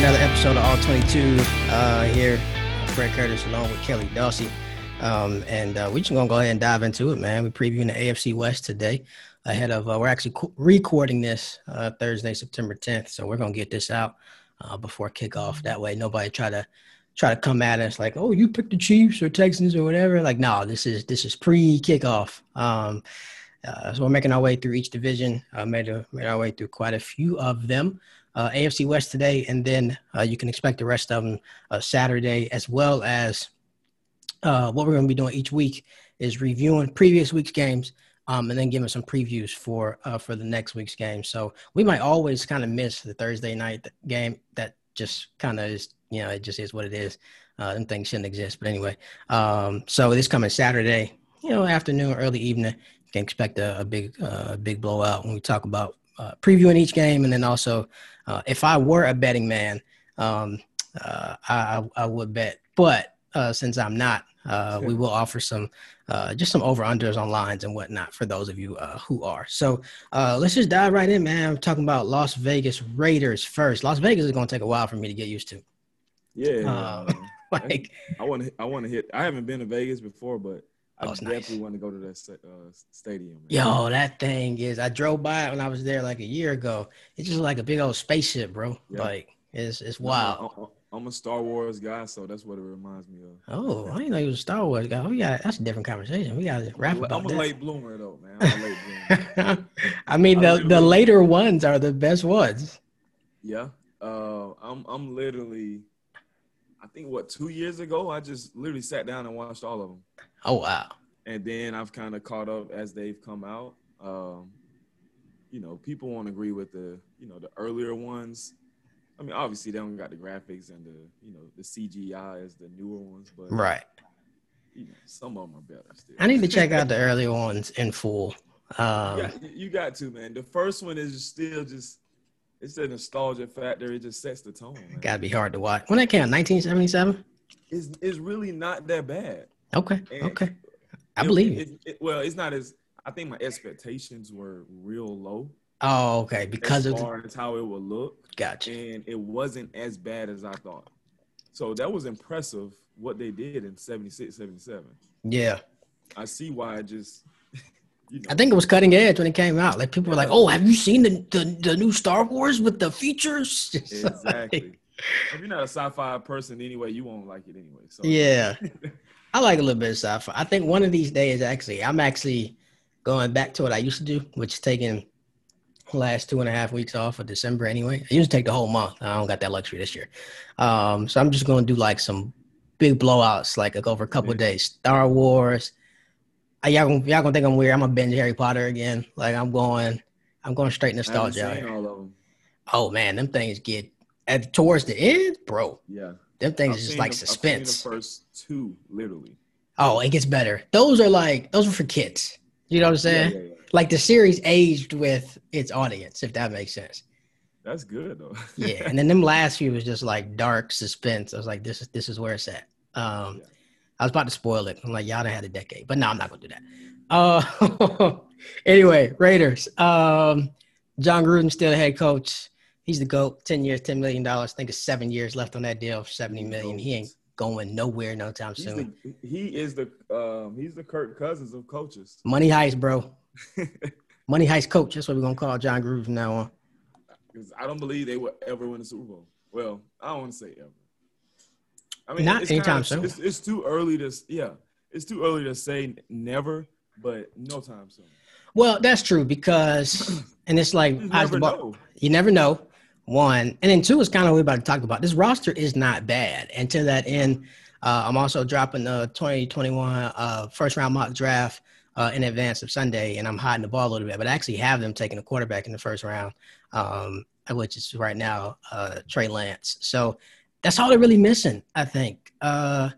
another episode of All 22 uh, here. Fred Curtis along with Kelly Dawsey. Um, and uh, we're just going to go ahead and dive into it, man. We're previewing the AFC West today ahead of, uh, we're actually co- recording this uh, Thursday, September 10th. So we're going to get this out uh, before kickoff. That way, nobody try to try to come at us like, oh, you picked the Chiefs or Texans or whatever. Like, no, this is this is pre kickoff. Um, uh, so we're making our way through each division. Uh, made, a, made our way through quite a few of them uh, AFC West today, and then uh, you can expect the rest of them uh, Saturday, as well as uh, what we're going to be doing each week is reviewing previous week's games. Um, and then giving some previews for uh, for the next week's game. So we might always kind of miss the Thursday night game. That just kind of is, you know, it just is what it is. Uh, them things shouldn't exist, but anyway. Um, so this coming Saturday, you know, afternoon, early evening, you can expect a, a big, uh, big blowout when we talk about uh, previewing each game, and then also uh, if I were a betting man, um, uh, I, I, would bet. But uh, since I'm not, uh, we will offer some uh, just some over unders on lines and whatnot for those of you who are. So let's just dive right in, man. I'm talking about Las Vegas Raiders first. Las Vegas is going to take a while for me to get used to. Yeah. like I want to I want to hit. I haven't been to Vegas before, but I oh, definitely nice. want to go to that uh, stadium. Man. Yo, that thing is. I drove by it when I was there like a year ago. It's just like a big old spaceship, bro. Yep. Like it's it's wild. I'm a Star Wars guy, so that's what it reminds me of. Oh, I didn't know you was a Star Wars guy. We got that's a different conversation. We got to wrap I'm, about I'm a late bloomer though, man. I'm a late bloomer. I mean, the the later ones are the best ones. Yeah, uh, I'm I'm literally I think what two years ago, I just literally sat down and watched all of them. Oh wow! And then I've kind of caught up as they've come out. Um, you know, people won't agree with the you know the earlier ones. I mean, obviously they don't got the graphics and the you know the CGI as the newer ones, but right. You know, some of them are better still. I need to check out the earlier ones in full. Um, yeah, you got to man. The first one is still just it's a nostalgia factor. It just sets the tone. Man. Gotta be hard to watch. When that came out, 1977? It's, it's really not that bad. Okay. And okay. I it, believe it, it, Well, it's not as, I think my expectations were real low. Oh, okay. Because as of far as how it would look. Gotcha. And it wasn't as bad as I thought. So that was impressive what they did in 76, 77. Yeah. I see why it just you know. I think it was cutting edge when it came out. Like people were like, "Oh, have you seen the the, the new Star Wars with the features?" exactly. if you're not a sci-fi person anyway, you won't like it anyway. So yeah, I like a little bit of sci-fi. I think one of these days, actually, I'm actually going back to what I used to do, which is taking last two and a half weeks off of December anyway. I used to take the whole month. I don't got that luxury this year. Um, so I'm just going to do like some big blowouts, like over a couple of days. Star Wars, y'all gonna y'all gonna think I'm weird. I'm gonna binge Harry Potter again. Like I'm going, I'm going straight nostalgia. all of them. Oh man, them things get at towards the end, bro. Yeah, them things is just like the, suspense. the first two, literally. Oh, it gets better. Those are like those are for kids. You know what I'm saying? Yeah, yeah, yeah. Like the series aged with its audience, if that makes sense. That's good though. yeah, and then them last few was just like dark suspense. I was like, this is this is where it's at. Um, I was about to spoil it. I'm like, y'all done had a decade, but no, I'm not gonna do that. Uh, anyway, Raiders. Um, Jon Gruden still the head coach. He's the goat. Ten years, ten million dollars. I think it's seven years left on that deal. Seventy million. He ain't going nowhere no time he's soon. The, he is the um, he's the Kirk Cousins of coaches. Money heist, bro. Money heist coach. That's what we're gonna call Jon Gruden from now on. Because I don't believe they will ever win a Super Bowl. Well, I don't want to say ever. I mean, not anytime soon. It's, it's, too early to yeah. It's too early to say never, but no time soon. Well, that's true because, and it's like you never know. You never know. One and then two is kind of what we're about to talk about. This roster is not bad, and to that end, uh, I'm also dropping the 2021 uh, first round mock draft uh, in advance of Sunday, and I'm hiding the ball a little bit, but I actually have them taking a quarterback in the first round, um, which is right now uh, Trey Lance. So that's all they're really missing, I think. Uh,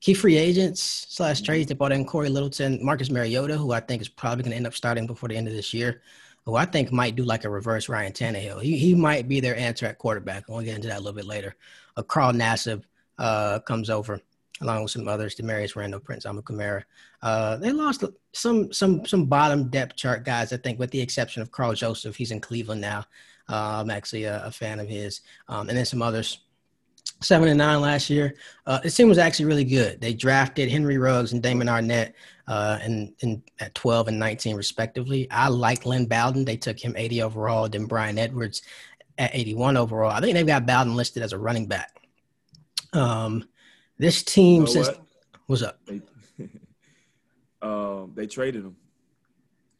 key free agents slash trades. They brought in Corey Littleton, Marcus Mariota, who I think is probably going to end up starting before the end of this year. Who I think might do like a reverse Ryan Tannehill. He he might be their answer at quarterback. We'll get into that a little bit later. Uh, Carl Nassib uh, comes over along with some others, Damarious Randall, Prince Amukamara. Uh, they lost some some some bottom depth chart guys, I think, with the exception of Karl Joseph. He's in Cleveland now. Uh, I'm actually a, a, fan of his, um, and then some others. Seven and nine last year. Uh, this team was actually really good. They drafted Henry Ruggs and Damon Arnette uh, in, in, at 12 and 19 respectively. I like Lynn Bowden. They took him 80 overall. Then Bryan Edwards at 81 overall. I think they've got Bowden listed as a running back. Um, this team you know what? what's up? They, um, they traded him.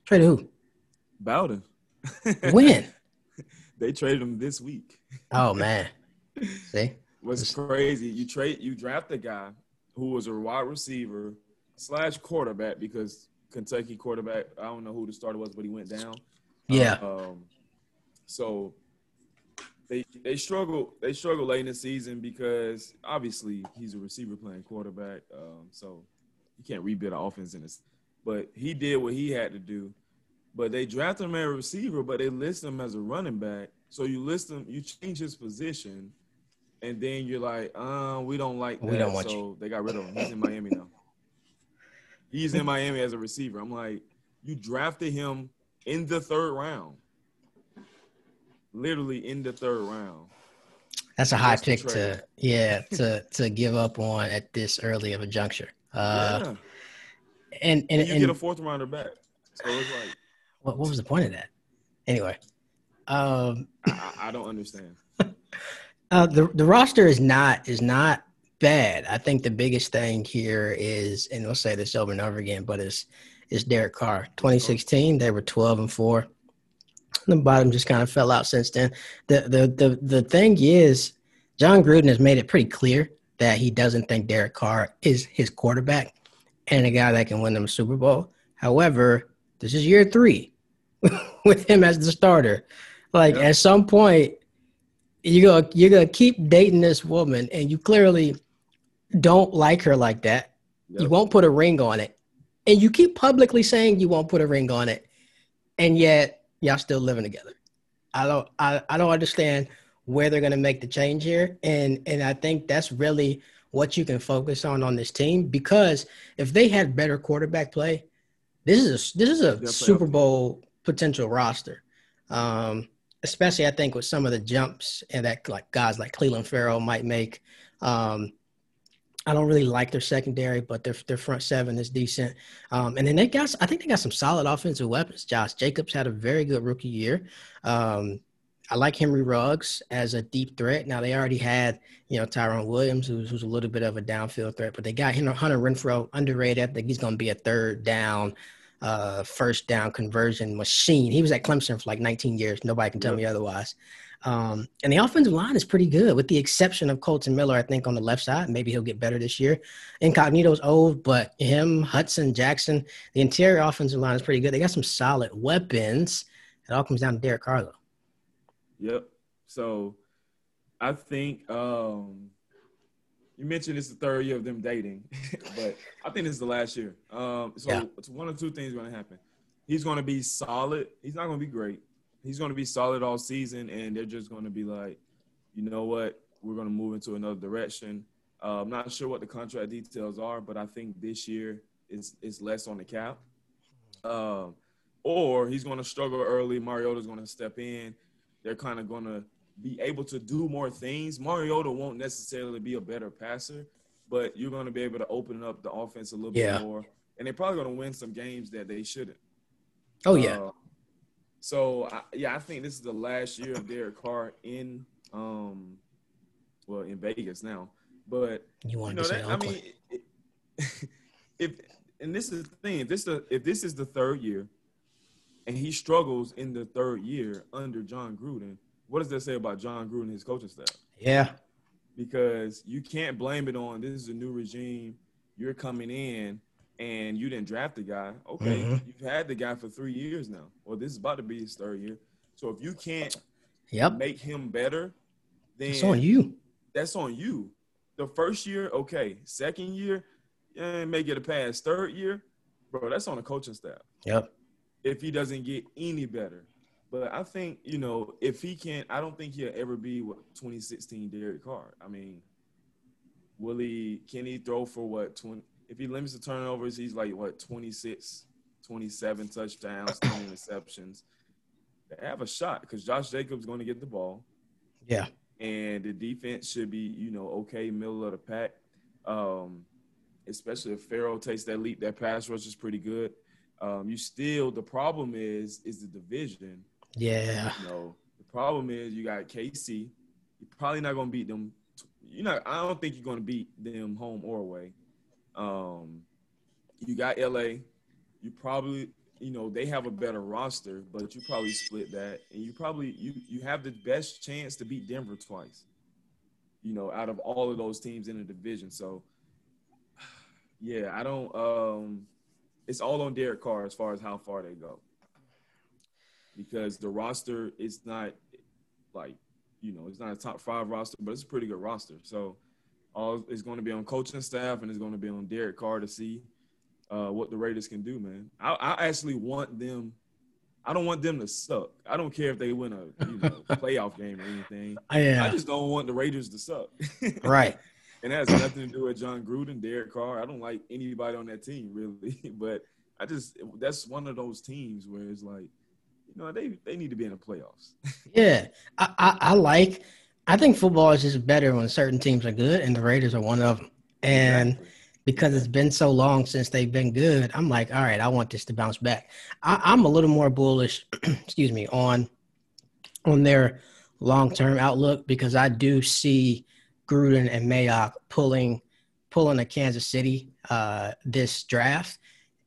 Traded who? Bowden. when? they traded him this week. Oh man. See? What's crazy? You trade you draft a guy who was a wide receiver slash quarterback because Kentucky quarterback, I don't know who the starter was, but he went down. Yeah. Um, so they they struggle they struggle late in the season because obviously he's a receiver playing quarterback, um, so you can't rebuild an offense in this. But he did what he had to do. But they drafted him as a receiver, but they list him as a running back. So you list him, you change his position, and then you're like, uh, we don't like that. We don't want so you. they got rid of him. He's in Miami now. He's in Miami as a receiver. I'm like, you drafted him in the third round literally in the third round. That's a high pick to yeah to to give up on at this early of a juncture. Uh, yeah. And and, and you and, get a fourth rounder back. So it's like, what, what was the point of that? Anyway, um, I, I don't understand. uh, the the roster is not is not bad. I think the biggest thing here is, and we'll say this over and over again, but it's is Derek Carr. 2016, they were 12 and four the bottom just kind of fell out since then. The the the the thing is, Jon Gruden has made it pretty clear that he doesn't think Derek Carr is his quarterback and a guy that can win them a Super Bowl. However, this is year three with him as the starter. Like at some point, you go you're gonna keep dating this woman, and you clearly don't like her like that. Yep. You won't put a ring on it, and you keep publicly saying you won't put a ring on it, and yet y'all still living together. I don't I, I don't understand where they're going to make the change here and and I think that's really what you can focus on on this team because if they had better quarterback play, this is a this is a Super Bowl potential roster. Um, especially I think with some of the jumps and that like guys like Clelin Ferrell might make. Um, I don't really like their secondary, but their their front seven is decent. Um, and then they got, I think they got some solid offensive weapons. Josh Jacobs had a very good rookie year. Um, I like Henry Ruggs as a deep threat. Now they already had, you know, Tyrone Williams, who's, who's a little bit of a downfield threat, but they got Hunter Renfrow underrated. I think he's going to be a third down, uh, first down conversion machine. He was at Clemson for like 19 years. Nobody can tell me otherwise. Um, and the offensive line is pretty good, with the exception of Colton Miller, I think, on the left side. Maybe he'll get better this year. Incognito's old, but him, Hudson, Jackson, the interior offensive line is pretty good. They got some solid weapons. It all comes down to Derek Carlo. Yep. So I think um, you mentioned it's the third year of them dating, but I think this is the last year. Um, so yeah. it's one of two things going to happen. He's going to be solid. He's not going to be great he's going to be solid all season, and they're just going to be like, you know what, we're going to move into another direction. Uh, I'm not sure what the contract details are, but I think this year is is less on the cap. Uh, or he's going to struggle early. Mariota's going to step in. They're kind of going to be able to do more things. Mariota won't necessarily be a better passer, but you're going to be able to open up the offense a little yeah. bit more. And they're probably going to win some games that they shouldn't. Oh yeah. Uh, so I, yeah, I think this is the last year of Derek Carr in um, well in Vegas now. But you, you know that, I mean, if and this is the thing, if this the if this is the third year, and he struggles in the third year under Jon Gruden, what does that say about Jon Gruden and his coaching staff? Yeah, because you can't blame it on this is a new regime. You're coming in and you didn't draft the guy, okay, mm-hmm. you've had the guy for three years now. Well, this is about to be his third year. So if you can't yep. make him better, then it's on you. That's on you. The first year, okay. Second year, yeah, may get a pass. Third year, bro, that's on the coaching staff. Yep. If he doesn't get any better. But I think, you know, if he can't, I don't think he'll ever be what 2016 Derek Carr. I mean, will he can he throw for what 20 if he limits the turnovers, he's like what 26, 27 touchdowns, 20 interceptions. they have a shot because Josh Jacobs going to get the ball. Yeah. And the defense should be, you know, okay, middle of the pack. Um, especially if Ferrell takes that leap, that pass rush is pretty good. Um, you still the problem is is the division. Yeah. You know, the problem is you got KC. You're probably not gonna beat them. You know, I don't think you're gonna beat them home or away. Um, you got LA. You probably you know they have a better roster, but you probably split that, and you probably you you have the best chance to beat Denver twice. You know, out of all of those teams in the division, so yeah, I don't. Um, it's all on Derek Carr as far as how far they go, because the roster is not like you know it's not a top five roster, but it's a pretty good roster. So all it's going to be on coaching staff and it's going to be on Derek Carr to see uh, what the Raiders can do, man. I, I, actually want them. I don't want them to suck. I don't care if they win a you know playoff game or anything. Yeah. I just don't want the Raiders to suck. right. And that has nothing to do with Jon Gruden, Derek Carr. I don't like anybody on that team really, but I just that's one of those teams where it's like, you know, they they need to be in the playoffs. yeah, I, I, I like. I think football is just better when certain teams are good, and the Raiders are one of them. And exactly because it's been so long since they've been good. I'm like, all right, I want this to bounce back. I, am a little more bullish, excuse me, on on their long term outlook because I do see Gruden and Mayock pulling pulling a Kansas City uh, this draft.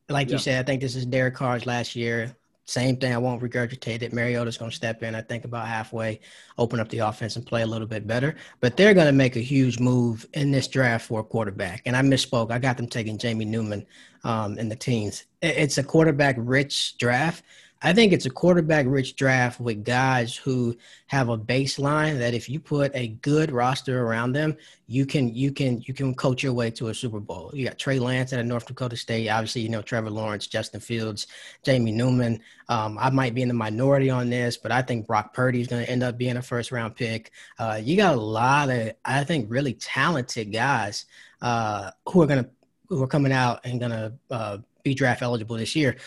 Like yeah. you said, I think this is Derek Carr's last year. Same thing. I won't regurgitate it. Mariota's going to step in, I think, about halfway, open up the offense and play a little bit better. But they're going to make a huge move in this draft for a quarterback. And I misspoke. I got them taking Jamie Newman um, in the teens. It's a quarterback rich draft. I think it's a quarterback rich draft with guys who have a baseline that if you put a good roster around them, you can you can you can coach your way to a Super Bowl. You got Trey Lance at North Dakota State. Obviously, you know Trevor Lawrence, Justin Fields, Jamie Newman. Um, I might be in the minority on this, but I think Brock Purdy is going to end up being a first round pick. Uh, you got a lot of I think really talented guys uh, who are going to who are coming out and going to uh, be draft eligible this year.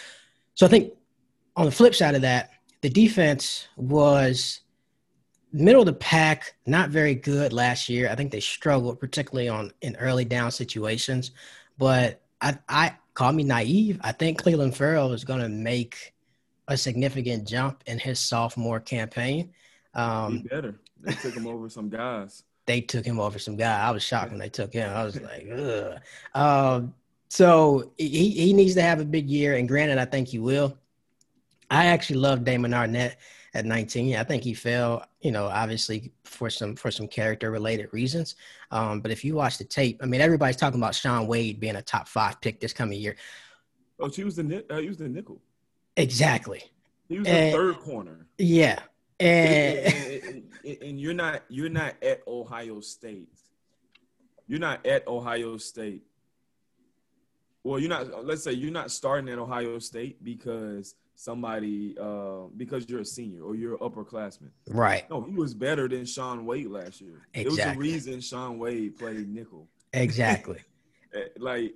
So I think on the flip side of that, the defense was middle of the pack, not very good last year. I think they struggled, particularly on in early down situations. But I, I call me naive. I think Clelin Ferrell is going to make a significant jump in his sophomore campaign. Um, he better. They took him over some guys. They took him over some guy. I was shocked when they took him. I was like, ugh. Um, so he, he needs to have a big year. And granted, I think he will. I actually love Damon Arnette at 19. I think he fell, you know, obviously for some for some character related reasons. Um, but if you watch the tape, I mean, everybody's talking about Shaun Wade being a top five pick this coming year. Oh, she was the uh, he was the nickel. Exactly. He was and, the third corner. Yeah, and, and, and, and you're not you're not at Ohio State. You're not at Ohio State. Well, you're not. Let's say you're not starting at Ohio State because somebody uh, because you're a senior or you're an upperclassman. Right. No, he was better than Shaun Wade last year. Exactly. It was the reason Shaun Wade played nickel. Exactly. Eh, like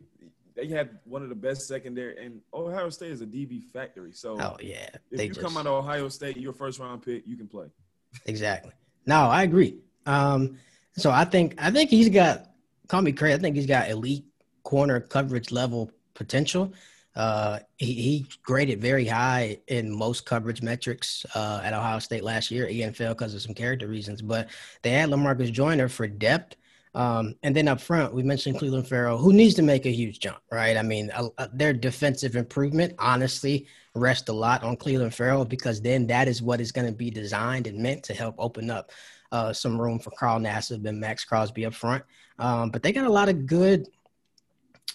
they had one of the best secondary, and Ohio State is a DB factory. So, oh yeah, if they you just... come out of Ohio State, your first round pick, you can play. Exactly. No, I agree. Um, so I think I think he's got. Call me crazy. I think he's got elite corner coverage level potential. Uh, he, he, graded very high in most coverage metrics uh, at Ohio State last year. Ian fell because of some character reasons, but they had Lamarcus Joyner for depth. Um, and then up front, we mentioned Cleveland Ferrell, who needs to make a huge jump, right? I mean, their defensive improvement, honestly, rests a lot on Cleveland Ferrell because then that is what is going to be designed and meant to help open up uh, some room for Carl Nassib and Maxx Crosby up front. Um, but they got a lot of good –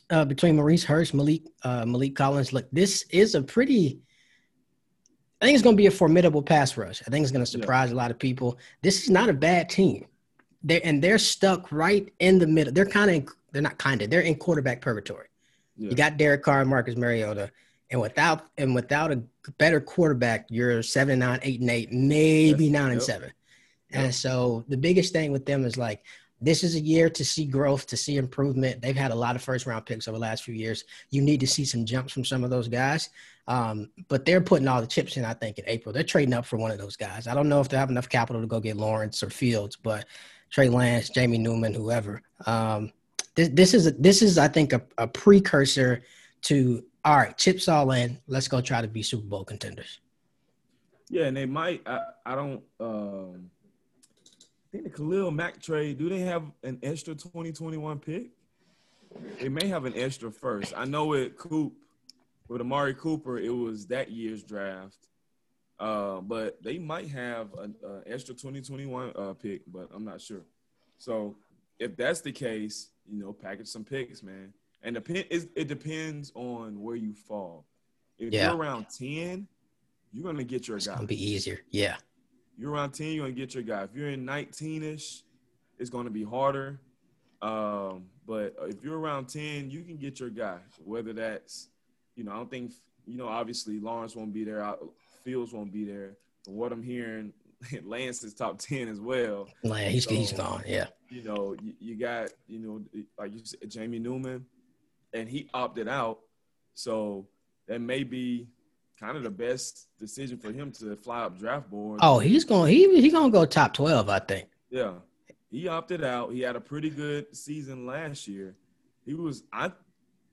uh, between Maurice Hurst, Malik uh, Maliek Collins. Look, this is a pretty. I think it's going to be a formidable pass rush. I think it's going to surprise yeah. a lot of people. This is not a bad team. They and they're stuck right in the middle. They're kind of they're not kind of they're in quarterback purgatory. Yeah. You got Derek Carr, and Marcus Mariota, and without and without a better quarterback, you're seven and nine, eight and eight, maybe nine yep. and seven. Yep. And so the biggest thing with them is like this is a year to see growth, to see improvement. They've had a lot of first round picks over the last few years. You need to see some jumps from some of those guys. Um, but they're putting all the chips in, I think, in April. They're trading up for one of those guys. I don't know if they have enough capital to go get Lawrence or Fields, but Trey Lance, Jamie Newman, whoever. Um, this, this is this is I think a, a precursor to all right, chips all in. Let's go try to be Super Bowl contenders. Yeah, and they might. I, I don't. Um, think the Khalil Mack trade. Do they have an extra 2021 pick? They may have an extra first. I know it Coop with Amari Cooper. It was that year's draft, uh, but they might have an extra 2021 uh, pick, but I'm not sure. So if that's the case, you know, package some picks, man. And depend it depends on where you fall. If yeah. you're around 10, you're gonna get your it's guy. It's gonna be easier. Yeah. You're around 10, you're gonna get your guy. If you're in 19ish, it's gonna be harder. Um, but if you're around 10, you can get your guy. Whether that's, you know, I don't think, you know, obviously Lawrence won't be there, Fields won't be there. From what I'm hearing, Lance is top 10 as well. Lance, he's, so, he's gone, yeah. You know, you, you got, you know, like you said, Jamie Newman, and he opted out. So that may be kind of the best decision for him to fly up draft board. Oh, he's going he he's gonna go top twelve, I think. Yeah, he opted out. He had a pretty good season last year. He was I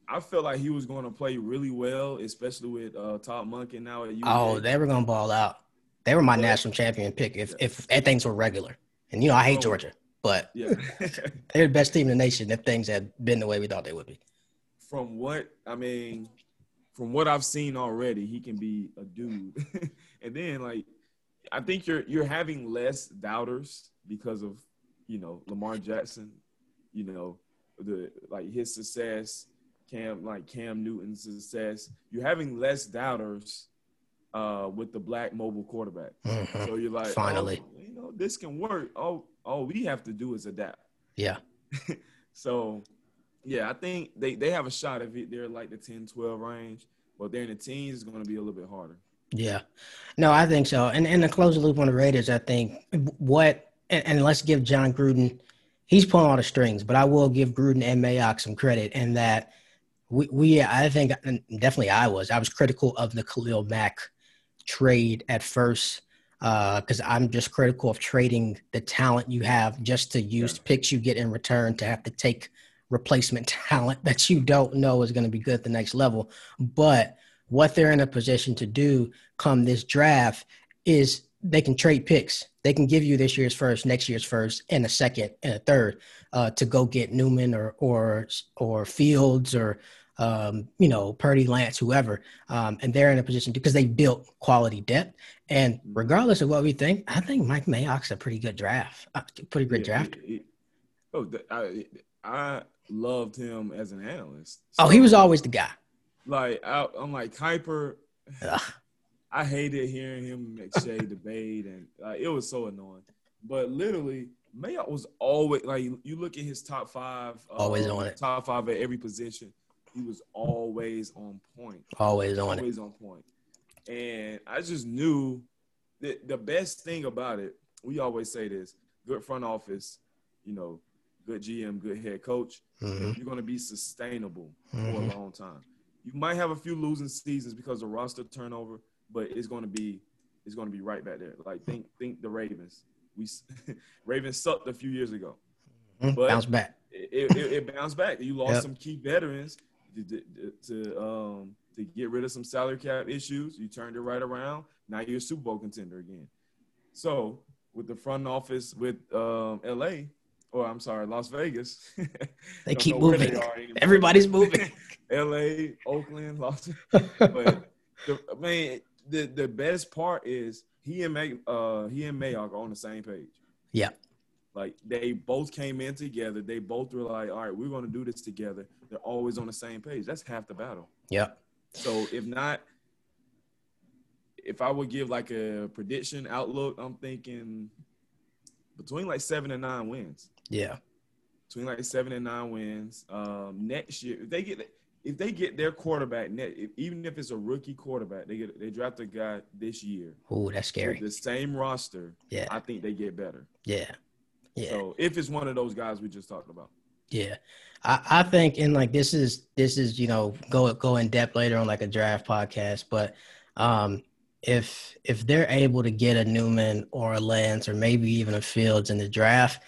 I felt like he was going to play really well, especially with uh, Todd Monken now at UGA. Oh, they were gonna ball out. They were my national champion pick if if, if things were regular. And you know I hate Georgia, but yeah, they're the best team in the nation if things had been the way we thought they would be. From what I mean, from what I've seen already, he can be a dude. and then like I think you're you're having less doubters because of, you know, Lamar Jackson, you know, the like his success, Cam like Cam Newton's success. You're having less doubters uh, with the black mobile quarterback. Mm-hmm. So you're like, finally, oh, you know, this can work. All all we have to do is adapt. Yeah. so yeah, I think they, they have a shot if they're like the 10, 12 range, but they're in the teens, it's going to be a little bit harder. Yeah, no, I think so. And and to close the loop on the Raiders, I think what and, and, let's give Jon Gruden, he's pulling all the strings, but I will give Gruden and Mayock some credit in that we, we I think definitely I was I was critical of the Khalil Mack trade at first because uh, I'm just critical of trading the talent you have just to use yeah. picks you get in return to have to take replacement talent that you don't know is going to be good at the next level. But what they're in a position to do come this draft is they can trade picks. They can give you this year's first, next year's first, and a second and a third uh, to go get Newman or or or Fields or um, you know Purdy, Lance, whoever, um, and they're in a position because they built quality depth. And regardless of what we think, I think Mike Mayock's a pretty good draft, uh, pretty great yeah, draft. oh, I, I loved him as an analyst. So, oh, he was always the guy. Like I, am like Kiper. I hated hearing him McShay debate, and uh, it was so annoying. But literally, Mayock was always like you look at his top five, uh, always on it. Top five at every position. He was always on point. Always on always it. Always on point. And I just knew that the best thing about it. We always say this: good front office, you know, good GM, good head coach, mm-hmm. you're going to be sustainable mm-hmm. for a mm-hmm. long time. You might have a few losing seasons because of roster turnover, but it's going to be it's going to be right back there. Like think think the Ravens. We Ravens sucked a few years ago, mm-hmm. but bounce back. It, it, it, bounced back. You lost yep. some key veterans to, to, to um to get rid of some salary cap issues. You turned it right around. Now you're a Super Bowl contender again. So with the front office with um, LA, or I'm sorry, Las Vegas. they keep moving. They Everybody's moving. L.A., Oakland, Las. but the, I mean, the the best part is he and May, uh, he and Mayock are on the same page. Yeah. Like they both came in together. They both were like, "All right, we're going to do this together." They're always on the same page. That's half the battle. Yeah. So if not, if I would give like a prediction outlook, I'm thinking between like seven and nine wins. Yeah. Between like seven and nine wins. Um, next year, if they get if they get their quarterback net, if, even if it's a rookie quarterback, they get they draft a guy this year. Oh, that's scary. the same roster. Yeah. I think they get better. Yeah. Yeah. So if it's one of those guys we just talked about. Yeah. I, I think and like this is this is, you know, go go in depth later on like a draft podcast, but um if if they're able to get a Newman or a Lance or maybe even a Fields in the draft,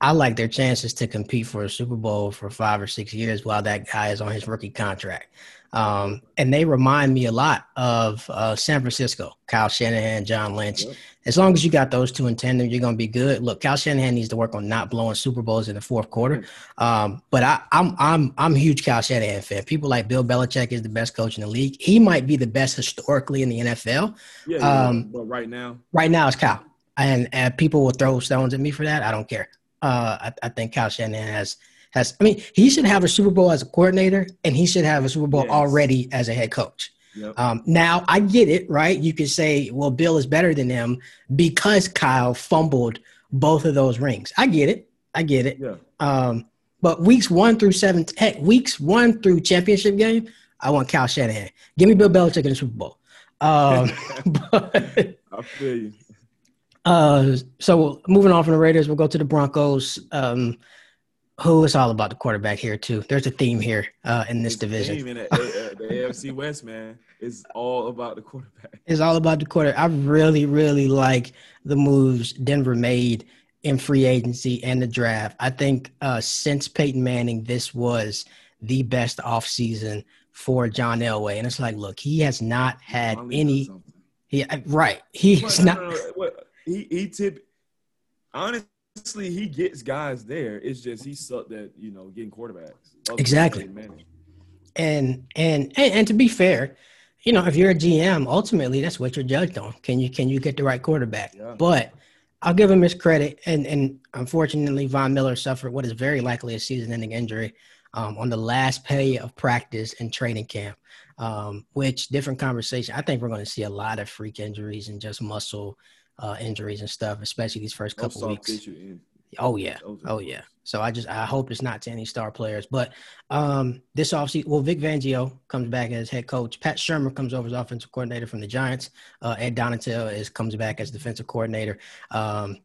I like their chances to compete for a Super Bowl for five or six years while that guy is on his rookie contract. Um, and they remind me a lot of uh, San Francisco, Kyle Shanahan, John Lynch. Yep. As long as you got those two in tandem, you're going to be good. Look, Kyle Shanahan needs to work on not blowing Super Bowls in the fourth quarter. Um, but I, am I'm, I'm I'm a huge Kyle Shanahan fan. People like Bill Belichick is the best coach in the league. He might be the best historically in the NFL. Yeah, um, but right now, right now it's Kyle, and, and people will throw stones at me for that. I don't care. Uh, I, I think Kyle Shanahan has has. I mean, he should have a Super Bowl as a coordinator, and he should have a Super Bowl yes. already as a head coach. Yep. Um, now I get it, right? You could say, well, Bill is better than him because Kyle fumbled both of those rings. I get it. I get it. Yeah. Um, but weeks one through seven, heck, weeks one through championship game, I want Kyle Shanahan. Give me Bill Belichick in the Super Bowl. Um, but, I feel you. Uh, so moving on from the Raiders, we'll go to the Broncos. Um, who is all about the quarterback here too. There's a theme here uh, in this division. In the, uh, the AFC West, man, is all about the quarterback. It's all about the quarter. I really, really like the moves Denver made in free agency and the draft. I think uh, since Peyton Manning, this was the best offseason for John Elway. And it's like, look, he has not had any. Yeah, right. He's not. No, no, no, he he tip. Honestly he gets guys there. It's just he sucked at you know getting quarterbacks. Exactly. And, and and and to be fair, you know, if you're a GM, ultimately that's what you're judged on. Can you can you get the right quarterback? Yeah. But I'll give him his credit. And and unfortunately, Von Miller suffered what is very likely a season-ending injury um, on the last pay of practice and training camp. Um, which different conversation. I think we're going to see a lot of freak injuries and just muscle uh, injuries and stuff, especially these first couple weeks. Oh yeah, oh yeah. So I just I hope it's not to any star players, but um, this offseason, well, Vic Fangio comes back as head coach. Pat Shurmur comes over as offensive coordinator from the Giants. Uh, Ed Donatell is comes back as defensive coordinator. Um,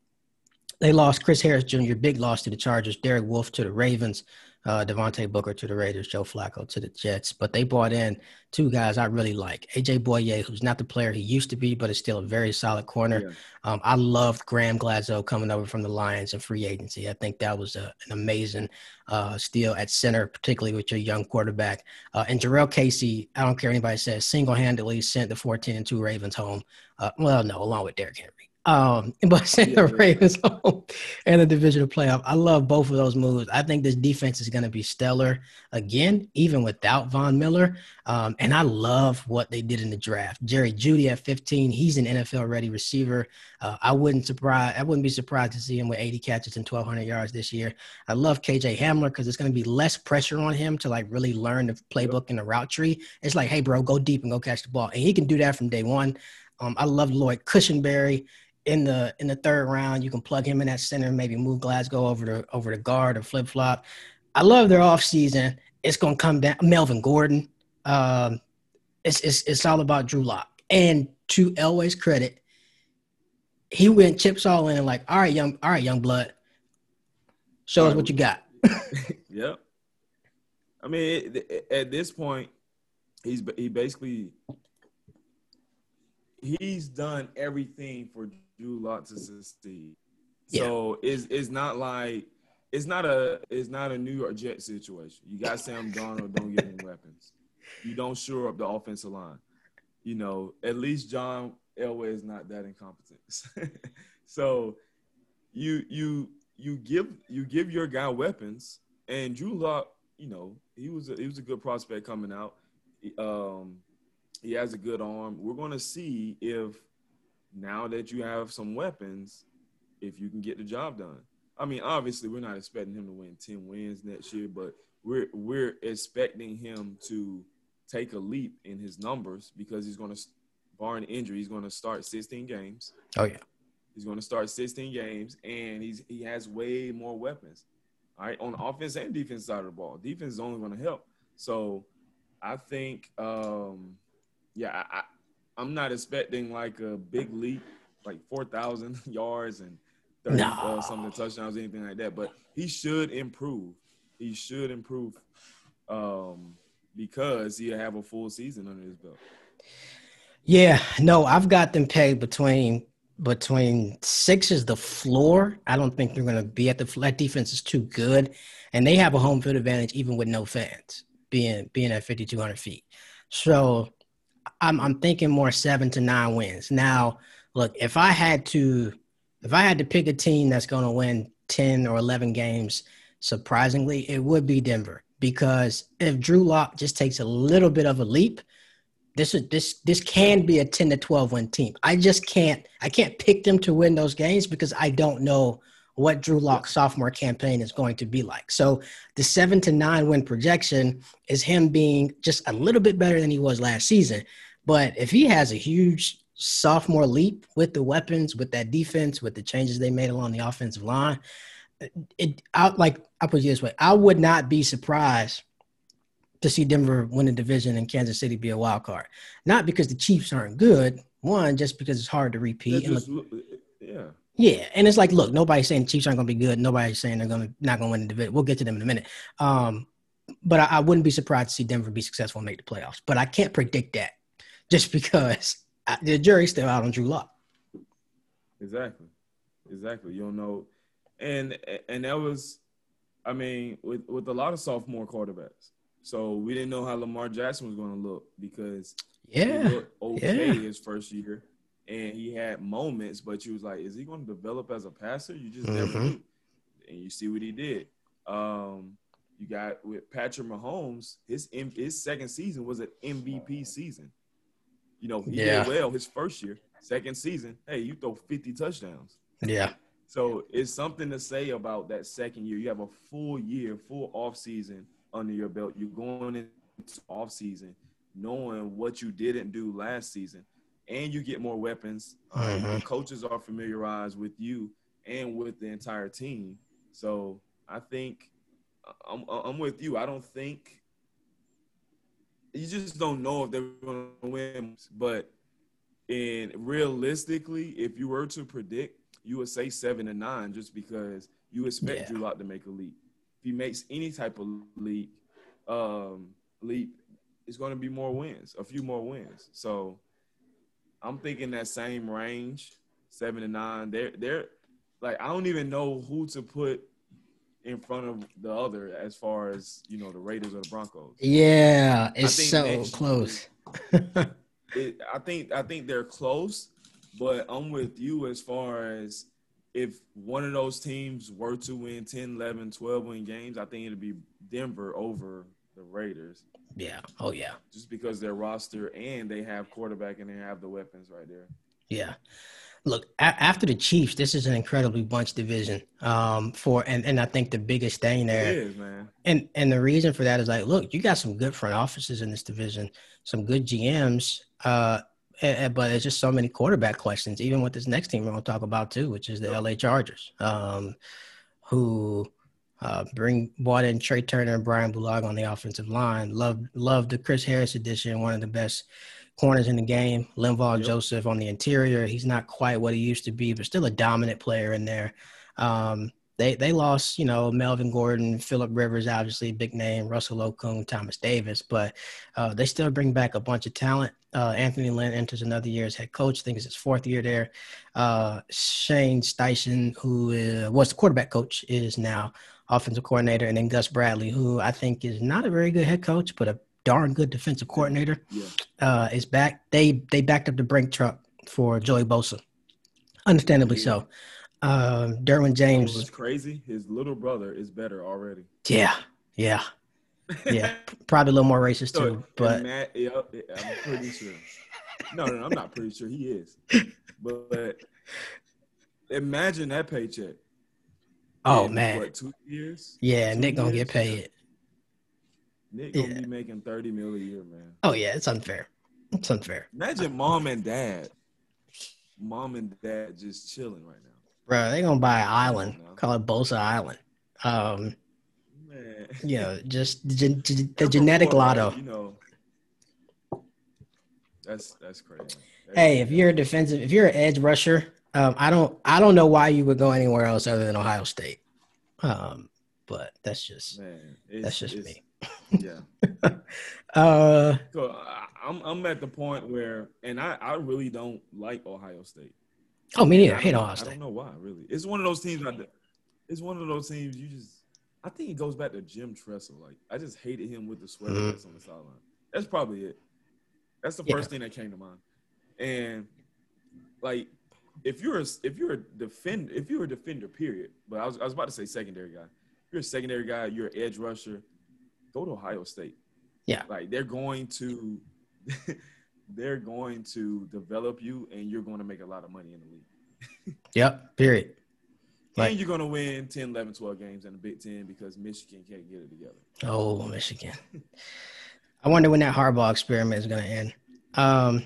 they lost Chris Harris Jr. Big loss to the Chargers. Derek Wolfe to the Ravens uh, Devontae Booker to the Raiders, Joe Flacco to the Jets. But they brought in two guys I really like. AJ Bouye, who's not the player he used to be, but is still a very solid corner. Yeah. Um, I loved Graham Glasgow coming over from the Lions in free agency. I think that was a, an amazing uh, steal at center, particularly with your young quarterback. Uh, and Jurrell Casey, I don't care anybody says, single handedly sent the 14 and 2 Ravens home. Uh, well, no, along with Derrick Henry um, but send the Ravens home and the divisional playoff. I love both of those moves. I think this defense is going to be stellar again, even without Von Miller. Um, and I love what they did in the draft. Jerry Jeudy at 15, he's an NFL ready receiver. Uh, I wouldn't surprise. I wouldn't be surprised to see him with 80 catches and 1,200 yards this year. I love KJ Hamler because it's going to be less pressure on him to like really learn the playbook and the route tree. It's like, hey, bro, go deep and go catch the ball, and he can do that from day one. Um, I love Lloyd Cushenberry in the in the third round. You can plug him in that center, maybe move Glasgow over to over to guard or flip flop. I love their offseason. It's gonna come down Melvin Gordon. Um, it's it's it's all about Drew Lock. And to Elway's credit, he went chips all in and like, all right, young, all right, young blood. Show us what you got. yep. I mean, at this point, he's he basically he's done everything for Drew Lock to succeed. Yeah. So it's it's not like it's not a it's not a New York Jet situation. You got Sam Darnold, don't give him weapons. You don't shore up the offensive line. You know, at least John Elway is not that incompetent. so you you you give you give your guy weapons, and Drew Lock, you know, he was a, he was a good prospect coming out. Um, he has a good arm. We're going to see if now that you have some weapons, if you can get the job done. I mean, obviously, we're not expecting him to win 10 wins next year, but we're we're expecting him to take a leap in his numbers because he's going to, barring injury, he's going to start 16 games. Oh yeah, he's going to start 16 games, and he's he has way more weapons. All right, on the offense and defense side of the ball, defense is only going to help. So, I think, um, yeah, I, I'm not expecting like a big leap, like 4,000 yards and 30 no. uh, some of the touchdowns, anything like that. But he should improve. He should improve um, because he'll have a full season under his belt. Yeah, no, I've got them pegged between between six is the floor. I don't think they're going to be at the flat defense is too good, and they have a home field advantage even with no fans being being at fifty two hundred feet. So I'm I'm thinking more seven to nine wins. Now, look, if I had to if I had to pick a team that's going to win ten or eleven games, surprisingly, it would be Denver because if Drew Lock just takes a little bit of a leap this is this this can be a 10 to 12 win team. I just can't I can't pick them to win those games because I don't know what Drew Lock's sophomore campaign is going to be like. So the seven to nine win projection is him being just a little bit better than he was last season. But if he has a huge sophomore leap with the weapons, with that defense, with the changes they made along the offensive line, it out like I put it this way, I would not be surprised to see Denver win the division and Kansas City be a wild card. Not because the Chiefs aren't good, one, just because it's hard to repeat. Just, look, yeah. Yeah, and it's like, look, nobody's saying Chiefs aren't going to be good. Nobody's saying they're going to not going to win the division. We'll get to them in a minute. Um, but I, I, wouldn't be surprised to see Denver be successful and make the playoffs. But I can't predict that just because I, the jury's still out on Drew Lock. Exactly, exactly. You don't know, and and that was, I mean, with with a lot of sophomore quarterbacks, so we didn't know how Lamar Jackson was going to look because yeah, he looked okay yeah. his first year, and he had moments, but you was like, is he going to develop as a passer? You just mm-hmm. never knew, and you see what he did. Um, you got with Patrick Mahomes, his his second season was an MVP season. You know, he yeah. did well his first year. Second season, hey, you throw 50 touchdowns. Yeah. So it's something to say about that second year. You have a full year, full off season under your belt. You're going into off season knowing what you didn't do last season, and you get more weapons. Mm-hmm. Um, coaches are familiarized with you and with the entire team. So I think I'm, I'm with you. I don't think you just don't know if they're going to win, but in realistically, if you were to predict, you would say seven and nine just because you expect yeah. Drew Lock to make a leap if he makes any type of leap, um, leap, it's going to be more wins, a few more wins. So I'm thinking that same range, seven to nine. They're they're like I don't even know who to put in front of the other as far as you know the Raiders or the Broncos. Yeah, it's so close. it, I think I think they're close, but I'm with you as far as if one of those teams were to win 10, 11, 12 win games, I think it'd be Denver over the Raiders. Yeah. Oh yeah. Just because their roster and they have quarterback and they have the weapons right there. Yeah. Look, a- after the Chiefs, this is an incredibly bunched division. Um, for and, and I think the biggest thing there, is, man. And and the reason for that is like, look, you got some good front offices in this division, some good GMs. Uh, but it's just so many quarterback questions, even with this next team we're to talk about too, which is the LA Chargers, um, who uh, bring brought in Trai Turner and Brian Bulaga on the offensive line. Love love the Chris Harris addition, one of the best corners in the game. Linval yep. Joseph on the interior. He's not quite what he used to be, but still a dominant player in there. Um, they they lost, you know, Melvin Gordon, Philip Rivers, obviously big name, Russell Okung, Thomas Davis, but uh, they still bring back a bunch of talent. Uh, Anthony Lynn enters another year as head coach. I think it's his fourth year there. Uh, Shane Steichen, who is, was the quarterback coach, is now offensive coordinator, and then Gus Bradley, who I think is not a very good head coach, but a darn good defensive coordinator, yeah. uh, is back. They they backed up the brink truck for Joey Bosa, understandably yeah. so. Um, Derwin James. It's crazy. His little brother is better already. Yeah, yeah, yeah. Probably a little more racist so, too, but Matt, yeah, I'm pretty sure. No, no, I'm not pretty sure he is. But imagine that paycheck. Oh in, man, what two years? Yeah, two Nick gonna get paid. Nick gonna yeah. be making thirty mil a year, man. Oh yeah, it's unfair. It's unfair. Imagine mom and dad, mom and dad just chilling right now. Bro, they gonna buy an island, call it Bosa Island. Um, Man. you know, just the, the genetic lotto. You know, that's that's crazy. hey, if you're a defensive, if you're an edge rusher Um, I don't I don't know why you would go anywhere else other than Ohio State. Um, but that's just Man, that's just me. Yeah. uh, so I'm I'm at the point where, and I I really don't like Ohio State. Oh, me neither. I hate Ohio State. I don't know why. Really, it's one of those teams. I, it's one of those teams you just. I think it goes back to Jim Tressel. Like I just hated him with the sweater mm-hmm. on the sideline. That's probably it. That's the first thing that came to mind. And like, if you're a, if you're a defend if you're a defender, period. But I was I was about to say secondary guy. If you're a secondary guy. You're an edge rusher. Go to Ohio State. Yeah. Like they're going to they're going to develop you and you're going to make a lot of money in the league. yep, period. Like, and you're going to win 10, 11, 12 games in the Big Ten because Michigan can't get it together. Oh, Michigan. I wonder when that Harbaugh experiment is going to end. Um,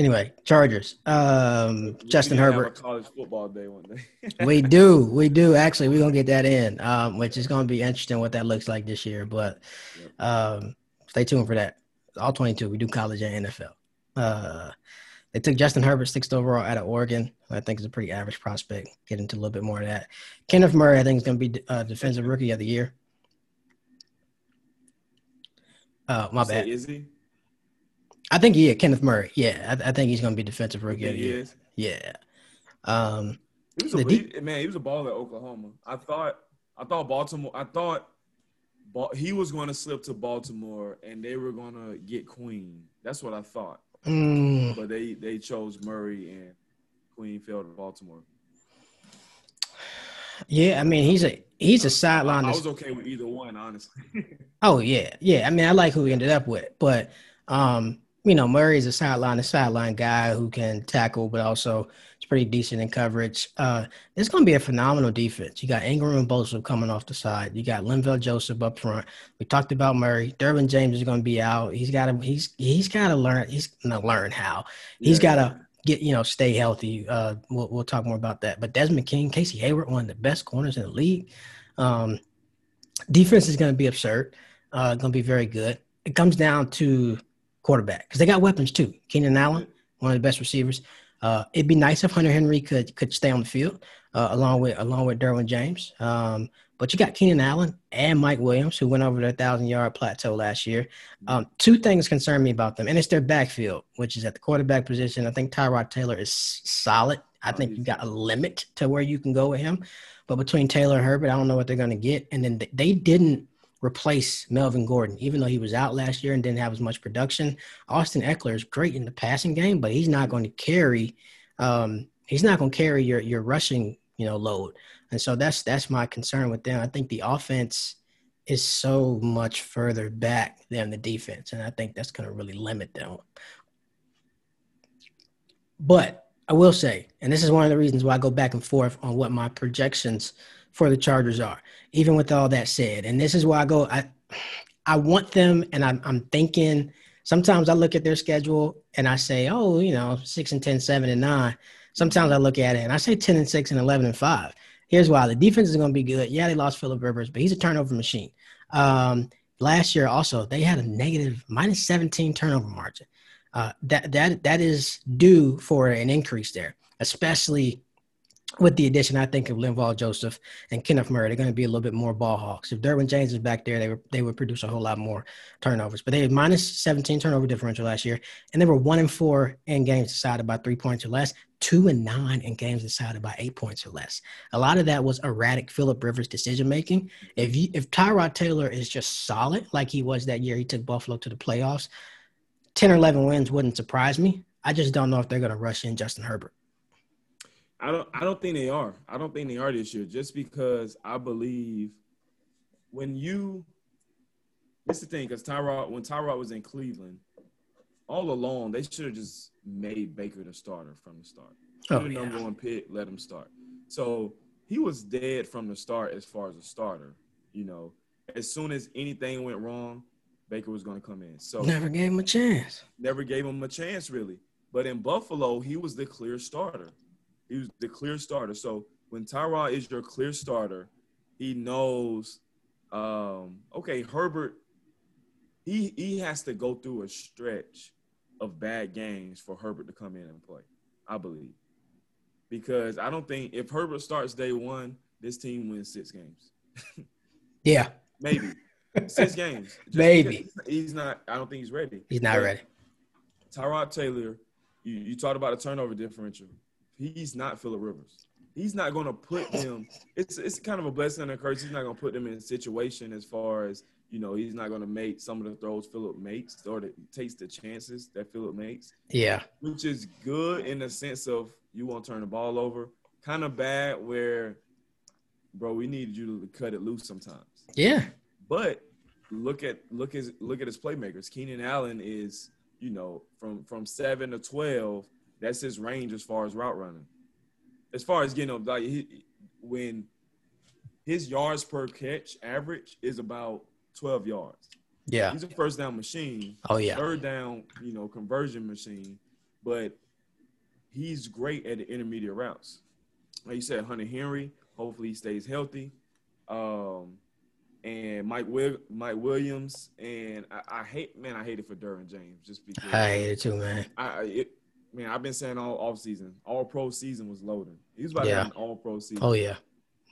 anyway, Chargers. Um, Justin Herbert. college football day one day. we do, we do. Actually, we're gonna get that in, um, which is gonna be interesting what that looks like this year. But um, stay tuned for that all 22. We do college and NFL. Uh, they took Justin Herbert sixth overall out of Oregon. I think is a pretty average prospect. Get into a little bit more of that. Kenneth Murray, I think, is going to be uh, defensive rookie of the year. Uh, my bad. Is he? I think he is. Kenneth Murray. Yeah, I, I think he's going to be defensive rookie the year. Is? Yeah. Um, he was a deep, man. He was a baller at Oklahoma. I thought. I thought Baltimore. I thought he was going to slip to Baltimore and they were going to get Queen. That's what I thought. Mm. But they they chose Murray and Queen fell to Baltimore. Yeah, I mean he's a he's a sideline. I, I was okay with either one, honestly. oh yeah, yeah. I mean I like who we ended up with, but um, you know Murray is a sideline, a sideline guy who can tackle, but also it's pretty decent in coverage. Uh, it's going to be a phenomenal defense. You got Ingram and Bosa coming off the side. You got Linval Joseph up front. We talked about Murray. Derwin James is going to be out. He's got to he's he's got to learn. He's going to learn how. He's yeah. got to get you know stay healthy. Uh, we'll we'll talk more about that. But Desmond King, Casey Hayward, one of the best corners in the league. Um, defense is going to be absurd. Uh, going to be very good. It comes down to quarterback because they got weapons too. Keenan Allen, one of the best receivers. Uh, it'd be nice if Hunter Henry could could stay on the field uh, along with along with Derwin James. Um, but you got Keenan Allen and Mike Williams who went over the thousand yard plateau last year. Um, two things concern me about them, and it's their backfield, which is at the quarterback position. I think Tyrod Taylor is solid. I think you've got a limit to where you can go with him. But between Taylor and Herbert, I don't know what they're going to get. And then they didn't replace Melvin Gordon, even though he was out last year and didn't have as much production. Austin Ekeler is great in the passing game, but he's not going to carry. Um, he's not going to carry your your rushing, you know, load. And so that's that's my concern with them. I think the offense is so much further back than the defense, and I think that's going to really limit them. But I will say, and this is one of the reasons why I go back and forth on what my projections for the Chargers are even with all that said. And this is why I go, I, I want them, and I'm, I'm thinking, sometimes I look at their schedule and I say, oh, you know, six and 10, seven and nine. Sometimes I look at it and I say 10 and six and 11 and five. Here's why the defense is going to be good. Yeah, they lost Philip Rivers, but he's a turnover machine. Um, last year also, they had a negative minus 17 turnover margin. Uh, that, that, that is due for an increase there, especially with the addition, I think of Linval Joseph and Kenneth Murray, they're going to be a little bit more ball hawks. If Derwin James is back there, they were, they would produce a whole lot more turnovers. But they had minus 17 turnover differential last year, and they were one and four in games decided by three points or less, two and nine in games decided by eight points or less. A lot of that was erratic Philip Rivers decision making. If you, if Tyrod Taylor is just solid like he was that year, he took Buffalo to the playoffs. 10 or 11 wins wouldn't surprise me. I just don't know if they're going to rush in Justin Herbert. I don't I don't think they are. I don't think they are this year just because I believe when you it's the thing because Tyrod when Tyrod was in Cleveland, all along they should have just made Baker the starter from the start. Oh, yeah. number one pick, let him start. So he was dead from the start as far as a starter. You know, as soon as anything went wrong, Baker was going to come in. So never gave him a chance. Never gave him a chance, really. But in Buffalo, he was the clear starter. He was the clear starter. So when Tyrod is your clear starter, he knows, um, okay, Herbert, he he has to go through a stretch of bad games for Herbert to come in and play. I believe. because I don't think if Herbert starts day one, this team wins six games. yeah, maybe six games. maybe he's not. I don't think he's ready. He's not but ready. Tyrod Taylor, you, you talked about a turnover differential. He's not Philip Rivers. He's not going to put them. It's it's kind of a blessing and a curse. He's not going to put them in a situation as far as you know. He's not going to make some of the throws Philip makes or that takes the chances that Philip makes. Yeah, which is good in the sense of you won't turn the ball over. Kind of bad where, bro, we need you to cut it loose sometimes. Yeah, but look at look at look at his playmakers. Keenan Allen is you know from from seven to twelve. That's his range as far as route running. As far as getting up, like he, when his yards per catch average is about twelve yards. Yeah, he's a first down machine. Oh yeah, third down, you know, conversion machine. But he's great at the intermediate routes. Like you said, Hunter Henry. Hopefully, he stays healthy. Um, and Mike Will- Mike Williams, and I, I, hate man, I hate it for Derwin James just because I hate it too, man. I it, man, I've been saying all off season, all pro season was loading. He was about yeah. to have an all pro season. Oh yeah,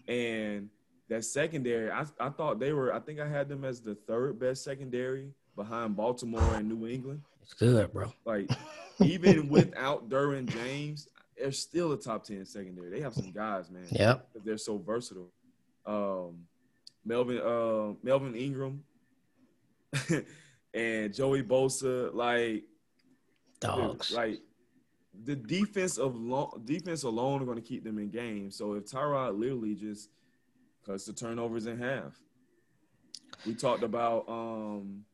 and that secondary, I I thought they were. I think I had them as the third best secondary behind Baltimore and New England. It's good, bro. Like even without Derwin James, they're still a top ten secondary. They have some guys, man. Yeah, they're so versatile. Um, Melvin uh, Melvin Ingram and Joey Bosa, like dogs. Like the defense of lo- defense alone are going to keep them in games. So if Tyrod literally just cuts the turnovers in half, we talked about um,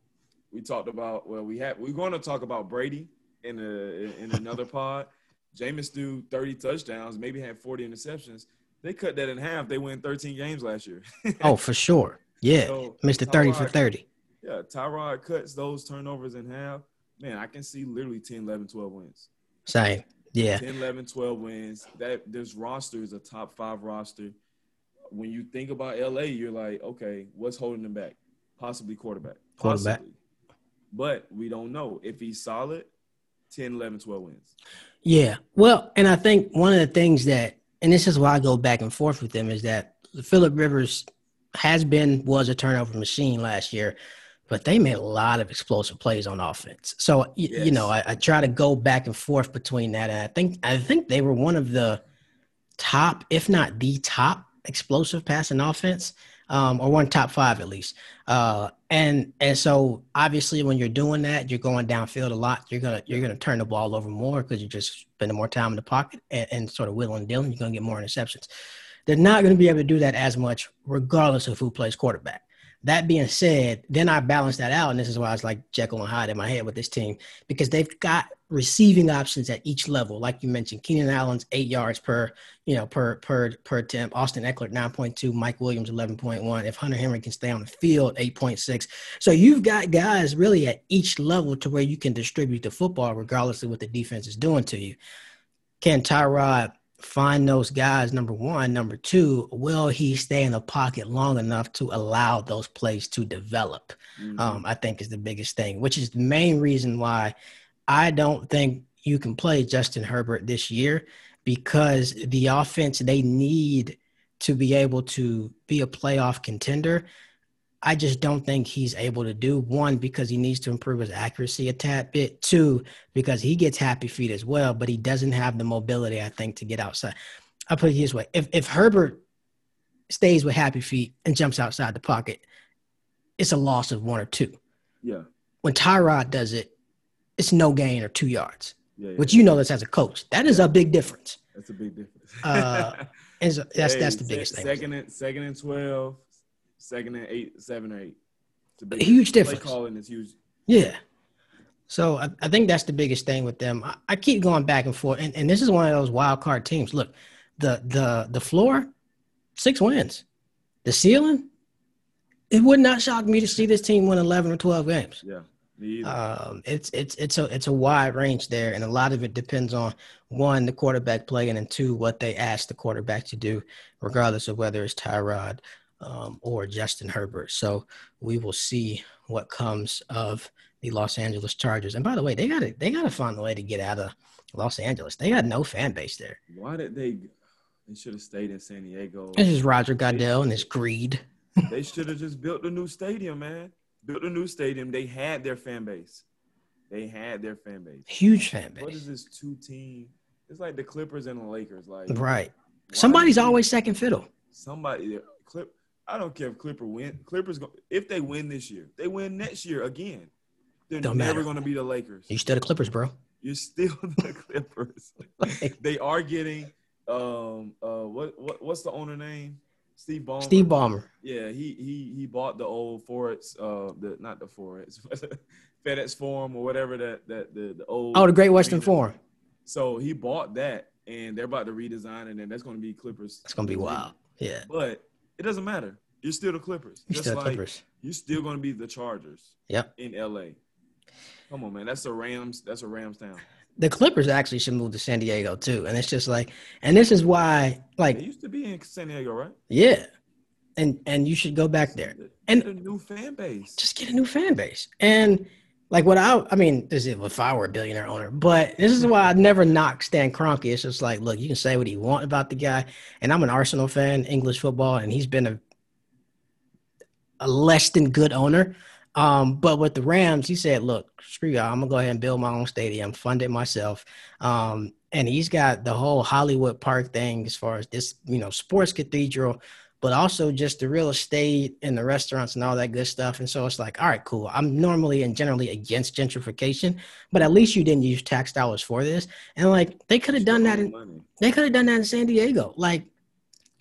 we talked about well we had we're going to talk about Brady in a in another pod. Jameis threw 30 touchdowns, maybe had 40 interceptions they cut that in half. They win 13 games last year. oh, for sure. Yeah. So, Mr. 30 for 30. Yeah. Tyrod cuts those turnovers in half. Man, I can see literally 10, 11, 12 wins. Same. Yeah. 10, 11, 12 wins. That this roster is a top five roster. When you think about LA, you're like, okay, what's holding them back? Possibly quarterback. Quarterback. Possibly. But we don't know. If he's solid, 10, 11, 12 wins. Yeah. Well, and I think one of the things that and this is why I go back and forth with them is that Philip Rivers has been was a turnover machine last year, but they made a lot of explosive plays on offense. So yes. you know, I, I, try to go back and forth between that, and I think I think they were one of the top, if not the top, explosive passing offense um, or one top five at least. Uh, and and so obviously when you're doing that, you're going downfield a lot. You're gonna you're gonna turn the ball over more because you're just spending more time in the pocket and, and sort of wheeling and dealing. You're gonna get more interceptions. They're not going to be able to do that as much, regardless of who plays quarterback. That being said, then I balance that out, and this is why I was like Jekyll and Hyde in my head with this team because they've got receiving options at each level. Like you mentioned, Keenan Allen's eight yards per, you know, per per per attempt. Austin Ekeler nine point two. Mike Williams eleven point one. If Hunter Henry can stay on the field, eight point six. So you've got guys really at each level to where you can distribute the football regardless of what the defense is doing to you. Can Tyrod find those guys number one. Number two will he stay in the pocket long enough to allow those plays to develop? Mm-hmm. um, i think is the biggest thing which is the main reason why i don't think you can play justin herbert this year because the offense they need to be able to be a playoff contender I just don't think he's able to do one because he needs to improve his accuracy a tad bit. Two, because he gets happy feet as well, but he doesn't have the mobility, I think, to get outside. I'll put it this way. If if Herbert stays with happy feet and jumps outside the pocket, it's a loss of one or two. Yeah. When Tyrod does it, it's no gain or two yards. Yeah, yeah, Which you know this as a coach. That is yeah. a big difference. That's a big difference. uh, and so that's hey, that's the biggest second thing. Second and second and twelve, second and eight, seven or eight. It's a, big, a huge difference. calling is huge. Yeah. So I, I, think that's the biggest thing with them. I, I, keep going back and forth, and, and this is one of those wild card teams. Look, the the the floor, six wins. The ceiling, it would not shock me to see this team win eleven or twelve games. Yeah. Um, it's it's it's a it's a wide range there, and a lot of it depends on one the quarterback playing, and two what they ask the quarterback to do, regardless of whether it's Tyrod um, or Justin Herbert. So we will see what comes of the Los Angeles Chargers. And by the way, they got to they got to find a way to get out of Los Angeles. They got no fan base there. Why did they? They should have stayed in San Diego. This is Roger Goodell and his greed. they should have just built a new stadium, man. Built a new stadium. They had their fan base. They had their fan base. Huge fan base. What is this two team? It's like the Clippers and the Lakers. Like right. Somebody's always second fiddle. Somebody Clip. I don't care if Clipper win. Clippers go if they win this year, they win next year again. They're don't never going to be the Lakers. You still the Clippers, bro. You're still the Clippers. they are getting um uh what what what's the owner name? Steve Ballmer. Steve Ballmer. Yeah, he he he bought the old Forex, uh, the not the Forex, FedEx Forum or whatever that that the, the old. Oh, the Great Western Forum. So he bought that, and they're about to redesign, and then that's going to be Clippers. It's going to be wild. Yeah. But it doesn't matter. You're still the Clippers. You're Just still like Clippers. You're still going to be the Chargers. Yep. In LA. Come on, man. That's a Rams. That's a Rams town. The Clippers actually should move to San Diego too, and it's just like, and this is why, like, they used to be in San Diego, right? Yeah, and and you should go back there and get a new fan base. Just get a new fan base, and like what I, I mean, this is if I were a billionaire owner, but this is why I never knock Stan Kroenke. It's just like, look, you can say what you want about the guy, and I'm an Arsenal fan, English football, and he's been a a less than good owner. Um, but with the Rams, he said, "Look, screw y'all. I'm gonna go ahead and build my own stadium, fund it myself." Um, and he's got the whole Hollywood Park thing as far as this, you know, sports cathedral, but also just the real estate and the restaurants and all that good stuff. And so it's like, all right, cool. I'm normally and generally against gentrification, but at least you didn't use tax dollars for this. And like they could have done that in they could have done that in San Diego. Like,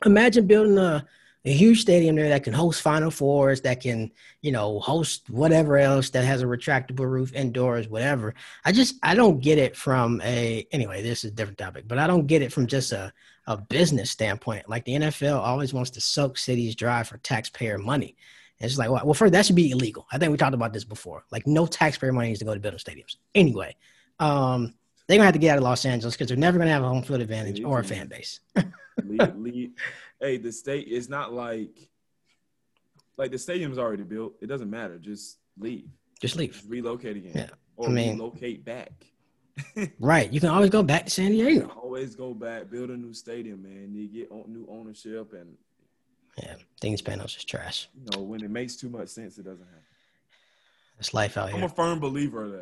imagine building a a huge stadium there that can host Final Fours, that can, you know, host whatever else that has a retractable roof indoors, whatever. I just I don't get it from a anyway, this is a different topic, but I don't get it from just a, a business standpoint. Like the NFL always wants to soak cities dry for taxpayer money. And it's like, well, first that should be illegal. I think we talked about this before. Like no taxpayer money needs to go to building stadiums. Anyway, um, they're gonna have to get out of Los Angeles because they're never gonna have a home field advantage or a fan base. lead, hey, the state is not like like the stadium's already built. It doesn't matter. Just leave. Just leave. Just relocate again. Yeah. Or I mean, relocate back. Right. You can always go back to San Diego. Always go back, build a new stadium, man. You get new ownership and yeah, thing Spanos is trash. You know, when it makes too much sense, it doesn't happen. It's life out here. I'm a firm believer of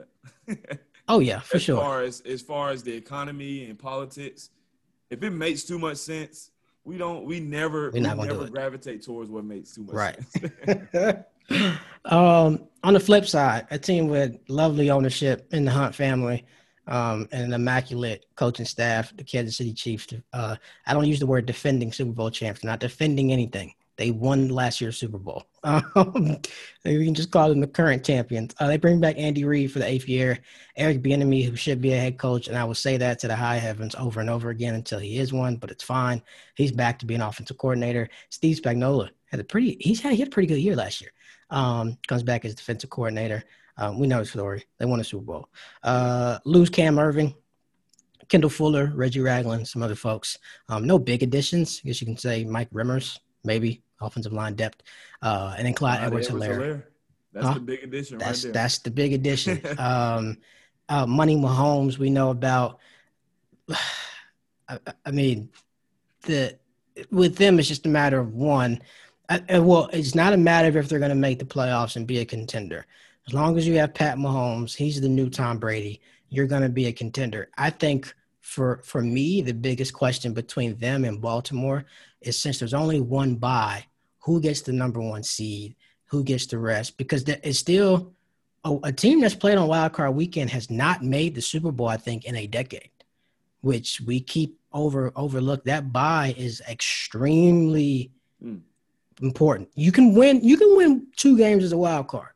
that. oh yeah, for as sure. Far as as far as the economy and politics, if it makes too much sense, we don't we never we never gravitate towards what makes too much right. sense. um, on the flip side, a team with lovely ownership in the Hunt family um, and an immaculate coaching staff, the Kansas City Chiefs. Uh, I don't use the word defending Super Bowl champs, not defending anything. They won last year's Super Bowl. Um, we can just call them the current champions. Uh, they bring back Andy Reid for the eighth year. Eric Bieniemy, who should be a head coach, and I will say that to the high heavens over and over again until he is one. But it's fine. He's back to being offensive coordinator. Steve Spagnuolo had a pretty. He's had he had a pretty good year last year. Um, comes back as defensive coordinator. Um, we know the story. They won a Super Bowl. Uh, lose Cam Erving, Kendall Fuller, Reggie Ragland, some other folks. Um, no big additions. I guess you can say Mike Remmers, maybe offensive line depth, uh, and then Clyde, Clyde Edwards Helaire. That's huh? the big addition that's, right there. That's the big addition. um, uh, Money Mahomes, we know about. I, I, mean, the with them, it's just a matter of one. I, well, it's not a matter of if they're going to make the playoffs and be a contender. As long as you have Pat Mahomes, he's the new Tom Brady. You're going to be a contender. I think for for me, the biggest question between them and Baltimore is since there's only one bye, who gets the number one seed, who gets the rest? Because it's still a, a team that's played on Wild Card Weekend has not made the Super Bowl, I think, in a decade, which we keep over overlook. That bye is extremely mm. important. You can win. You can win two games as a wild card.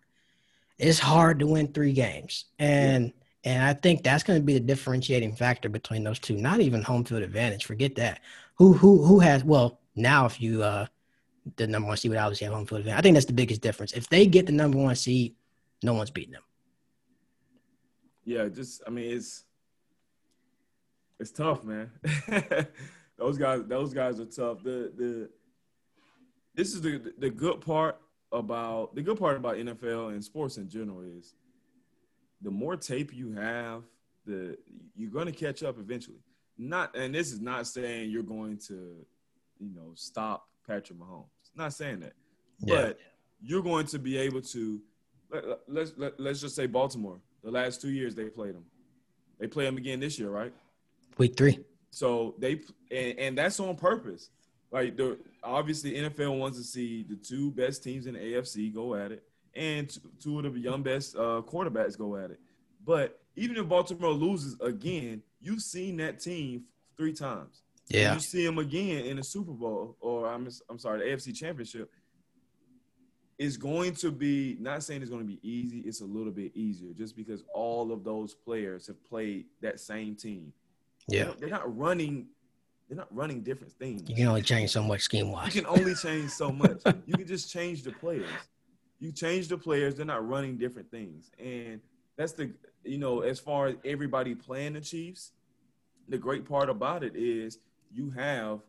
It's hard to win three games, and. Yeah. And I think that's going to be the differentiating factor between those two. Not even home field advantage. Forget that. Who who who has well now if you uh the number one seed would obviously have home field advantage. I think that's the biggest difference. If they get the number one seed, no one's beating them. Yeah, just I mean it's it's tough, man. those guys, those guys are tough. The the this is the the good part about the good part about NFL and sports in general is the more tape you have, the you're going to catch up eventually. Not, and this is not saying you're going to, you know, stop Patrick Mahomes. Not saying that, yeah. but you're going to be able to. Let, let's let, let's just say Baltimore. The last two years they played them. They play them again this year, right? Week three. So they and, and that's on purpose. Like the obviously NFL wants to see the two best teams in the AFC go at it, and two of the young best uh, quarterbacks go at it. But even if Baltimore loses again, you've seen that team three times. Yeah, you see them again in the Super Bowl, or I'm I'm sorry, the AFC Championship. It's going to be not saying it's going to be easy. It's a little bit easier just because all of those players have played that same team. Yeah, they're not running they're not running different things. You can only change so much scheme wise. You can only change so much. you can just change the players. You change the players, they're not running different things. And that's the you know, as far as everybody playing the Chiefs, the great part about it is you have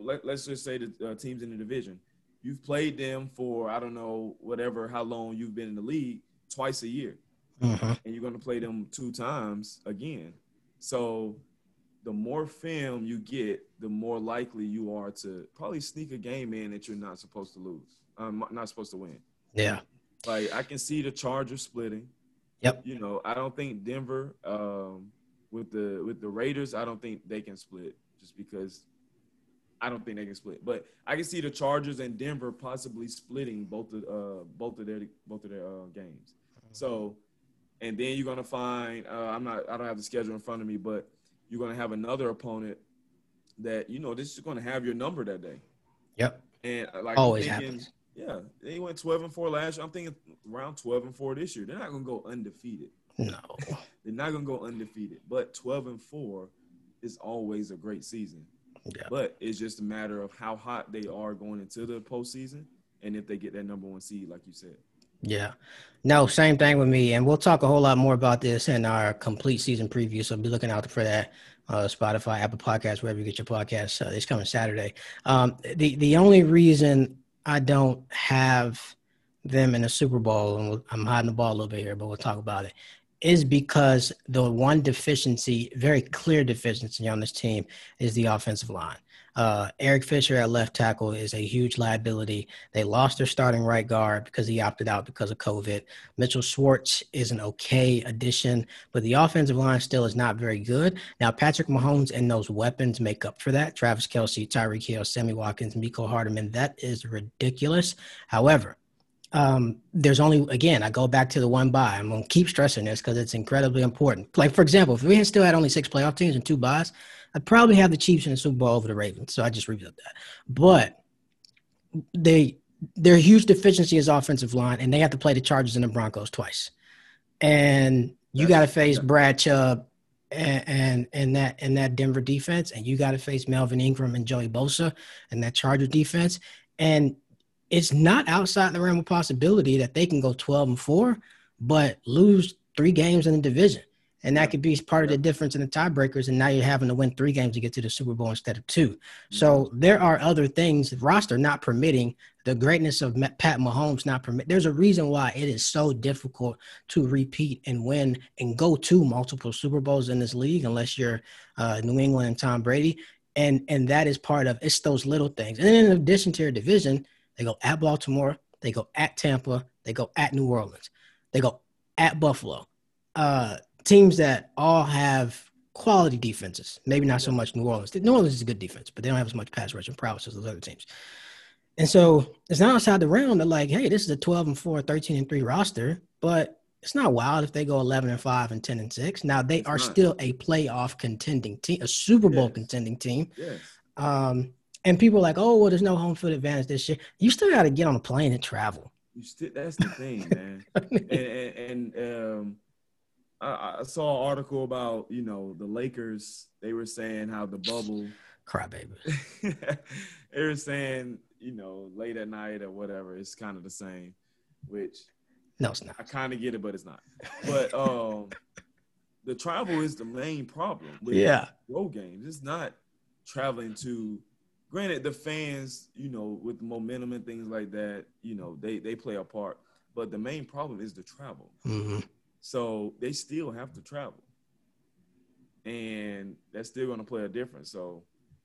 let, us just say the uh, teams in the division. You've played them for I don't know whatever how long you've been in the league twice a year, mm-hmm. and you're going to play them two times again. So the more film you get, the more likely you are to probably sneak a game in that you're not supposed to lose. Um, not supposed to win. Yeah. Like I can see the Chargers splitting. Yep. You know, I don't think Denver um, with the with the Raiders, I don't think they can split just because I don't think they can split. But I can see the Chargers and Denver possibly splitting both of uh, both of their both of their uh, games. So, and then you're gonna find uh, I'm not I don't have the schedule in front of me, but you're going to have another opponent that you know this is going to have your number that day. Yep. And uh, like always thinking, happens. Yeah, they went 12 and four last year. I'm thinking around 12 and four this year. They're not going to go undefeated. No, they're not going to go undefeated. But 12 and four is always a great season. Yeah. But it's just a matter of how hot they are going into the postseason, and if they get that number one seed, like you said. Yeah. No, same thing with me. And we'll talk a whole lot more about this in our complete season preview. So be looking out for that. Uh, Spotify, Apple Podcasts, wherever you get your podcasts. Uh, it's coming Saturday. Um, the the only reason I don't have them in the Super Bowl, and we'll, I'm hiding the ball a little bit here, but we'll talk about it, is because the one deficiency, very clear deficiency on this team, is the offensive line. Uh, Eric Fisher at left tackle is a huge liability. They lost their starting right guard because he opted out because of COVID. Mitchell Schwartz is an okay addition, but the offensive line still is not very good. Now, Patrick Mahomes and those weapons make up for that. Travis Kelce, Tyreek Hill, Sammy Watkins, Mecole Hardman. That is ridiculous. However, um, there's only again, I go back to the one bye. I'm gonna keep stressing this because it's incredibly important. Like for example, if we had still had only six playoff teams and two byes, I'd probably have the Chiefs in the Super Bowl over the Ravens. So I just reviewed that. But they their huge deficiency is offensive line, and they have to play the Chargers and the Broncos twice. And you got to face Brad Chubb and, and and that and that Denver defense, and you got to face Melvin Ingram and Joey Bosa and that Charger defense. And it's not outside the realm of possibility that they can go 12 and 4, but lose three games in the division. And that could be part of the difference in the tiebreakers. And now you're having to win three games to get to the Super Bowl instead of 2 mm-hmm. So there are other things, roster not permitting the greatness of Pat Mahomes not permit. There's a reason why it is so difficult to repeat and win and go to multiple Super Bowls in this league, unless you're uh, New England and Tom Brady. And and that is part of it's those little things. And then in addition to your division, they go at Baltimore, they go at Tampa, they go at New Orleans, they go at Buffalo. Uh, teams that all have quality defenses. Maybe not so much New Orleans. New Orleans is a good defense, but they don't have as much pass rushing prowess as those other teams. And so it's not outside the realm that like, hey, this is a 12 and 4, 13 and 3 roster, but it's not wild if they go 11 and 5 and 10 and 6. Now they it's are not. still a playoff contending team, a Super Bowl yes. contending team. Yes. Um, and people are like, oh, well, there's no home field advantage this year. You still got to get on a plane and travel. You still, that's the thing, man. and, and, and um, I, I, saw an article about you know the Lakers. They were saying how the bubble, crybaby. they were saying you know late at night or whatever. It's kind of the same, which no, it's not. I kind of get it, but it's not. But um, the travel is the main problem. With yeah, road games. It's not traveling to granted, the fans, you know, with momentum and things like that, you know, they they play a part. But the main problem is the travel. Mm-hmm. So they still have to travel, and that's still going to play a difference. So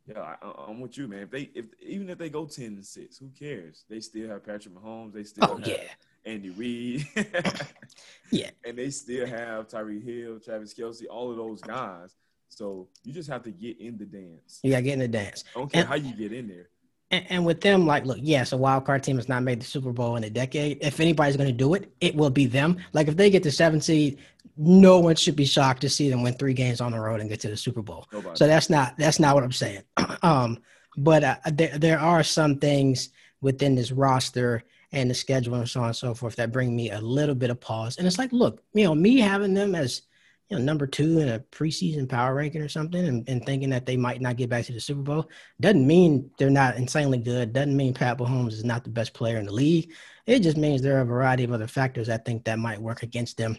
yeah, I, am with you, man. If they, if even if they go ten and six, who cares? They still have Patrick Mahomes. They still oh, have yeah. Andy Reid. yeah, and they still have Tyreek Hill, Travis Kelce, all of those guys. So you just have to get in the dance. You got to get in the dance. I don't care and, how you get in there. And, and, with them, like, look, yes, a wild card team has not made the Super Bowl in a decade. If anybody's going to do it, it will be them. Like, if they get the seven seed, no one should be shocked to see them win three games on the road and get to the Super Bowl. Nobody. So that's not that's not what I'm saying. um, but uh, there there are some things within this roster and the schedule and so on and so forth that bring me a little bit of pause. And it's like, look, you know, me having them as you know number two in a preseason power ranking or something, and, and thinking that they might not get back to the Super Bowl doesn't mean they're not insanely good. Doesn't mean Pat Mahomes is not the best player in the league. It just means there are a variety of other factors I think that might work against them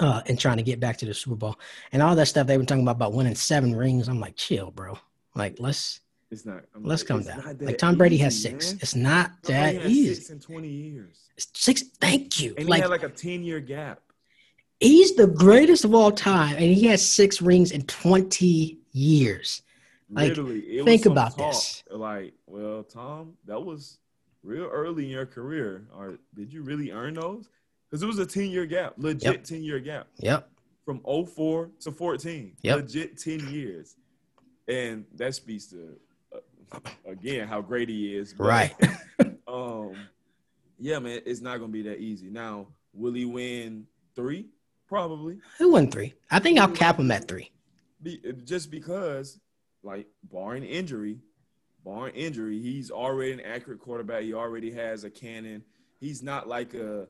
uh, and trying to get back to the Super Bowl and all that stuff they were talking about about winning seven rings. I'm like, chill, bro. Like, let's it's not. I'm let's like, come down. Like Tom Brady easy, has six. Man. It's not that easy. Six in twenty years. Six. Thank you. And like, he had like a ten year gap. He's the greatest of all time, and he has six rings in twenty years. Like, Literally, think about talk, this. Like, well, Tom, that was real early in your career. Or did you really earn those? Because it was a 10 year gap, legit yep. 10 year gap. Yep. From 04 to 14. Yep. Legit 10 years. And that speaks to, uh, again, how great he is. But, right. um, yeah, man, it's not going to be that easy. Now, will he win three? Probably. He'll win three. I think I'll cap him at three. Be, just because, like, barring injury, barring injury, he's already an accurate quarterback. He already has a cannon. He's not like a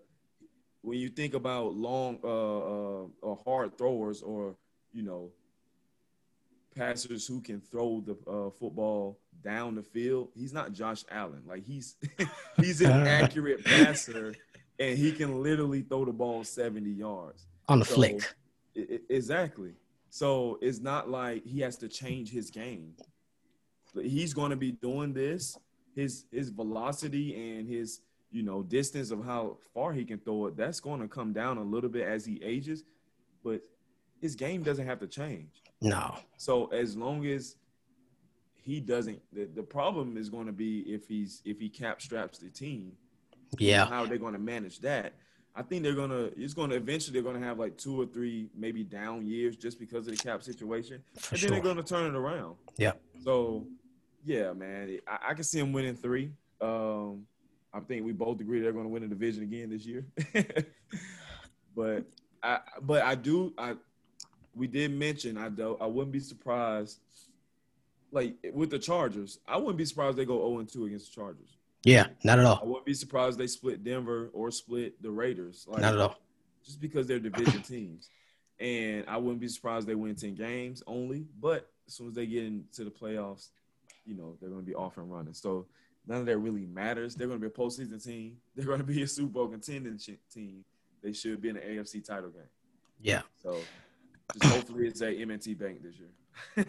when you think about long uh, uh, or hard throwers or you know passers who can throw the uh, football down the field, he's not Josh Allen. Like he's he's an accurate passer, and he can literally throw the ball seventy yards on the so, flick. It, exactly. So it's not like he has to change his game. He's going to be doing this. His his velocity and his you know, distance of how far he can throw it, that's going to come down a little bit as he ages. But his game doesn't have to change. No. So as long as he doesn't, the, the problem is going to be if he's if he cap straps the team. Yeah. How are they're going to manage that. I think they're gonna. It's gonna eventually. They're gonna have like two or three, maybe down years, just because of the cap situation, For and sure. then they're gonna turn it around. Yeah. So, yeah, man, I, I can see them winning three. Um, I think we both agree they're going to win the division again this year. but I but I do I we did mention I do I wouldn't be surprised like with the Chargers. I wouldn't be surprised they go 0 2 against the Chargers. Yeah, not at all. I wouldn't be surprised they split Denver or split the Raiders. Like, not at all. Just because they're division teams. And I wouldn't be surprised they win 10 games only. But as soon as they get into the playoffs, you know, they're going to be off and running. So none of that really matters. They're going to be a postseason team. They're going to be a Super Bowl contending team. They should be in the AFC title game. Yeah. So just hopefully it's a M&T Bank this year.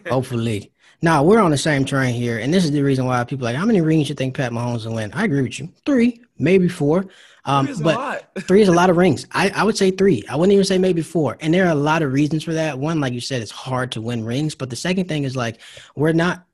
Hopefully. Now we're on the same train here, and this is the reason why people are like, how many rings you think Pat Mahomes will win? I agree with you. Three, maybe four. Um, three but three is a lot of rings. I, I would say three. I wouldn't even say maybe four. And there are a lot of reasons for that. One, like you said, it's hard to win rings. But the second thing is like we're not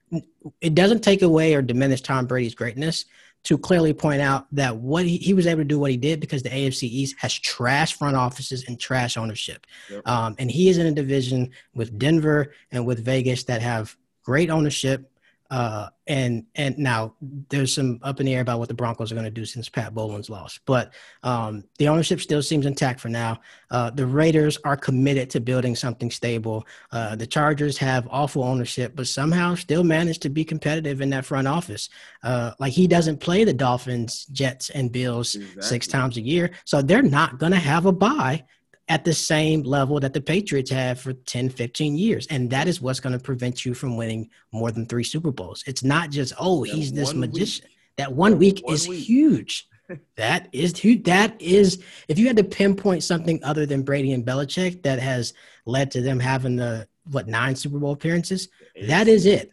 it doesn't take away or diminish Tom Brady's greatness to clearly point out that what he, he was able to do what he did because the AFC East has trash front offices and trash ownership. Yep. Um, and he is in a division with Denver and with Vegas that have great ownership, uh, and and now there's some up in the air about what the Broncos are going to do since Pat Bowlen's lost, but um, the ownership still seems intact for now. Uh, the Raiders are committed to building something stable. Uh, the Chargers have awful ownership, but somehow still manage to be competitive in that front office. Uh, like he doesn't play the Dolphins, Jets, and Bills exactly. six times a year, so they're not going to have a bye at the same level that the Patriots have for 10, 15 years. And that is what's going to prevent you from winning more than three Super Bowls. It's not just, oh, that he's this magician. Week. That one week one is week. huge. that is huge. That is, if you had to pinpoint something other than Brady and Belichick that has led to them having the, what, nine Super Bowl appearances, that is it.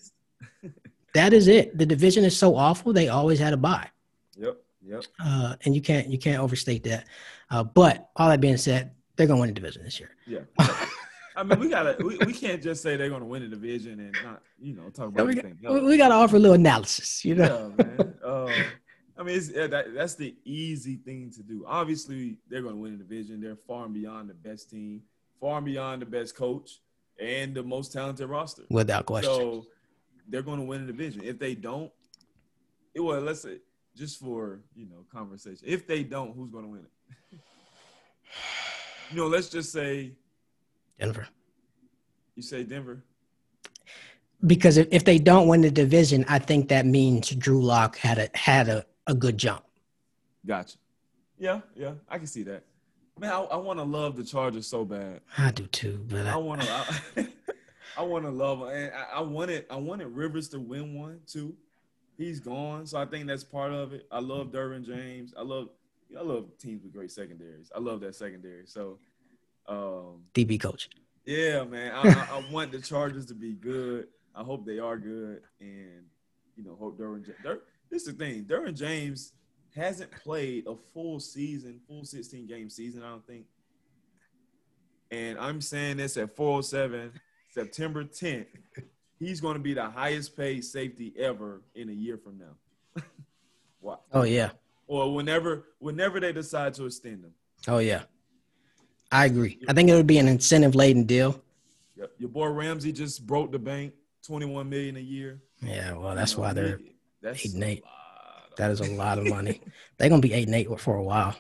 that is it. The division is so awful, they always had a bye. Yep. Yep. Uh, and you can't you can't overstate that. Uh, but all that being said, they're gonna win the division this year. Yeah. I mean, we gotta. We, we can't just say they're gonna win the division and not, you know, talk about we, anything got, else. we gotta offer a little analysis, you know. Yeah, man. Uh, I mean, it's, yeah, that, that's the easy thing to do. Obviously, they're going to win the division. They're far and beyond the best team, far and beyond the best coach, and the most talented roster. Without question. So they're going to win the division. If they don't, it well, let's say just for you know conversation. If they don't, who's going to win it? you know, let's just say Denver. you say Denver. Because if, if they don't win the division, I think that means Drew Lock had a had a, a good jump. Gotcha. Yeah, yeah, I can see that. Man, I, I want to love the Chargers so bad. I do too, but I want to. I, I want to love, and I, I wanted. I wanted Rivers to win one too. He's gone, so I think that's part of it. I love Derwin James. I love. I love teams with great secondaries. I love that secondary. So, um, DB coach. yeah, man. I, I, I want the Chargers to be good. I hope they are good, and you know, hope Derwin. Der, this is the thing. Derwin James hasn't played a full season, full 16 game season. I don't think. And I'm saying this at 407, September 10th. He's going to be the highest paid safety ever in a year from now. wow. Oh yeah. Or whenever, whenever they decide to extend him. Oh yeah. I agree. I think it would be an incentive laden deal. Yep. Your boy Ramsey just broke the bank, 21 million a year. Yeah, well, that's You know, why they're that's eight and eight. a lot of- that is a lot of money. they're gonna be eight and eight for a while.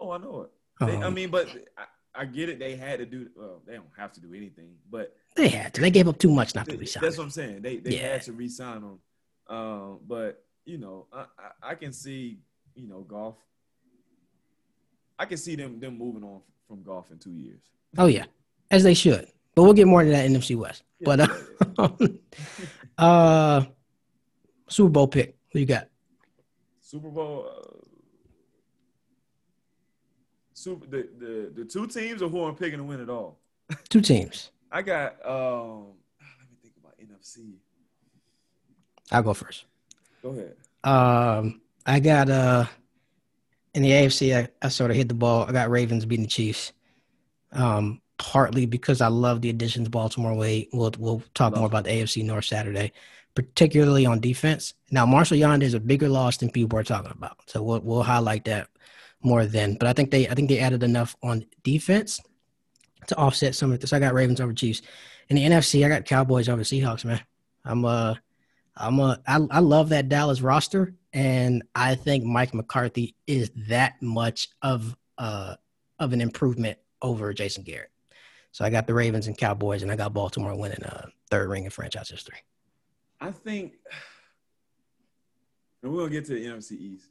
Oh, I know it. They, I Um, mean, but I, I get it. They had to do. Well, they don't have to do anything, but They had to. They gave up too much not to resign. that's what I'm saying. They they Yeah. had to resign him. Um, but you know, I, I I can see you know Goff. I can see them them moving on from Goff in two years. Oh yeah, as they should. But we'll get more into that in NFC West. Yeah, but uh, uh, Super Bowl pick. Who you got? Super Bowl. Uh, super the, the the two teams or who I'm picking to win it all. Two teams. I got. Um, let me think about NFC. I'll go first. Go ahead. Um, I got uh in the AFC. I, I sort of hit the ball. I got Ravens beating the Chiefs. Um, partly because I love the additions Baltimore Wade. We'll we'll talk Love more about the AFC North Saturday, particularly on defense. Now Marshal Yanda is a bigger loss than people are talking about, so we'll we'll highlight that more then. But I think they I think they added enough on defense to offset some of this. I got Ravens over Chiefs. In the NFC, I got Cowboys over Seahawks. Man, I'm uh I'm a I, I love that Dallas roster, and I think Mike McCarthy is that much of uh of an improvement over Jason Garrett. So I got the Ravens and Cowboys, and I got Baltimore winning a third ring in franchise history. I think, and we're gonna get to the NFC East.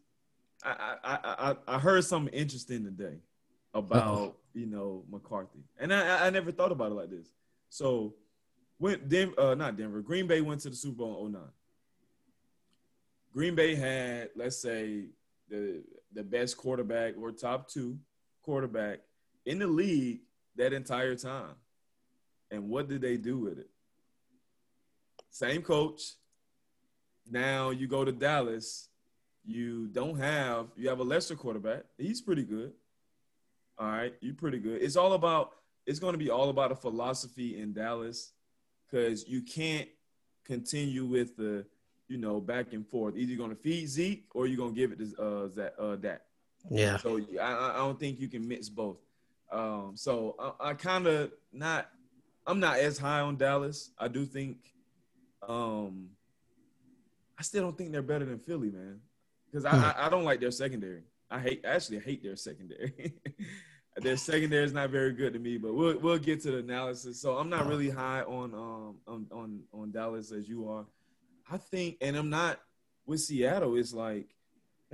I I I, I- I heard something interesting today about Uh-oh. you know McCarthy, and I I- never thought about it like this. So when Denver, uh, not Denver, Green Bay went to the Super Bowl in 09. Green Bay had, let's say, the the best quarterback or top two quarterback in the league that entire time. And what did they do with it? Same coach. Now you go to Dallas. You don't have you have a lesser quarterback. He's pretty good. All right, you're pretty good. It's all about it's going to be all about a philosophy in Dallas because you can't continue with the you know back and forth. Either you're going to feed Zeke or you're going to give it to uh, Zach, uh Dak. Yeah, So I, I- don't think you can mix both. Um, so I, I kind of not. I'm not as high on Dallas. I do think. Um, I still don't think they're better than Philly, man. Because I, Hmm. I I don't like their secondary. I hate actually I hate their secondary. their secondary is not very good to me. But we'll we'll get to the analysis. So I'm not really high on um on on on Dallas as you are. I think, and I'm not with Seattle. It's like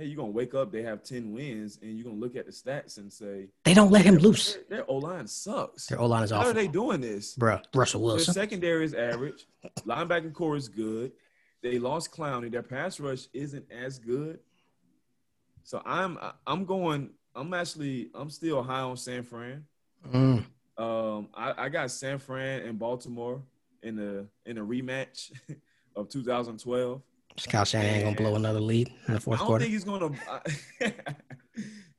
hey, you're gonna wake up, they have 10 wins, and you're gonna look at the stats and say, they don't let him loose. Their, their O-line sucks. Their O line is How are they doing this? bro. Russell Wilson. Their secondary is average. Linebacker corps is good. They lost Clowney. Their pass rush isn't as good. So I'm I'm going. I'm actually I'm still high on San Fran. Mm. Um, I, I got San Fran and Baltimore in the in a rematch of 2012. Kyle Shanahan gonna blow another lead in the fourth I fourth don't quarter. think he's gonna. I,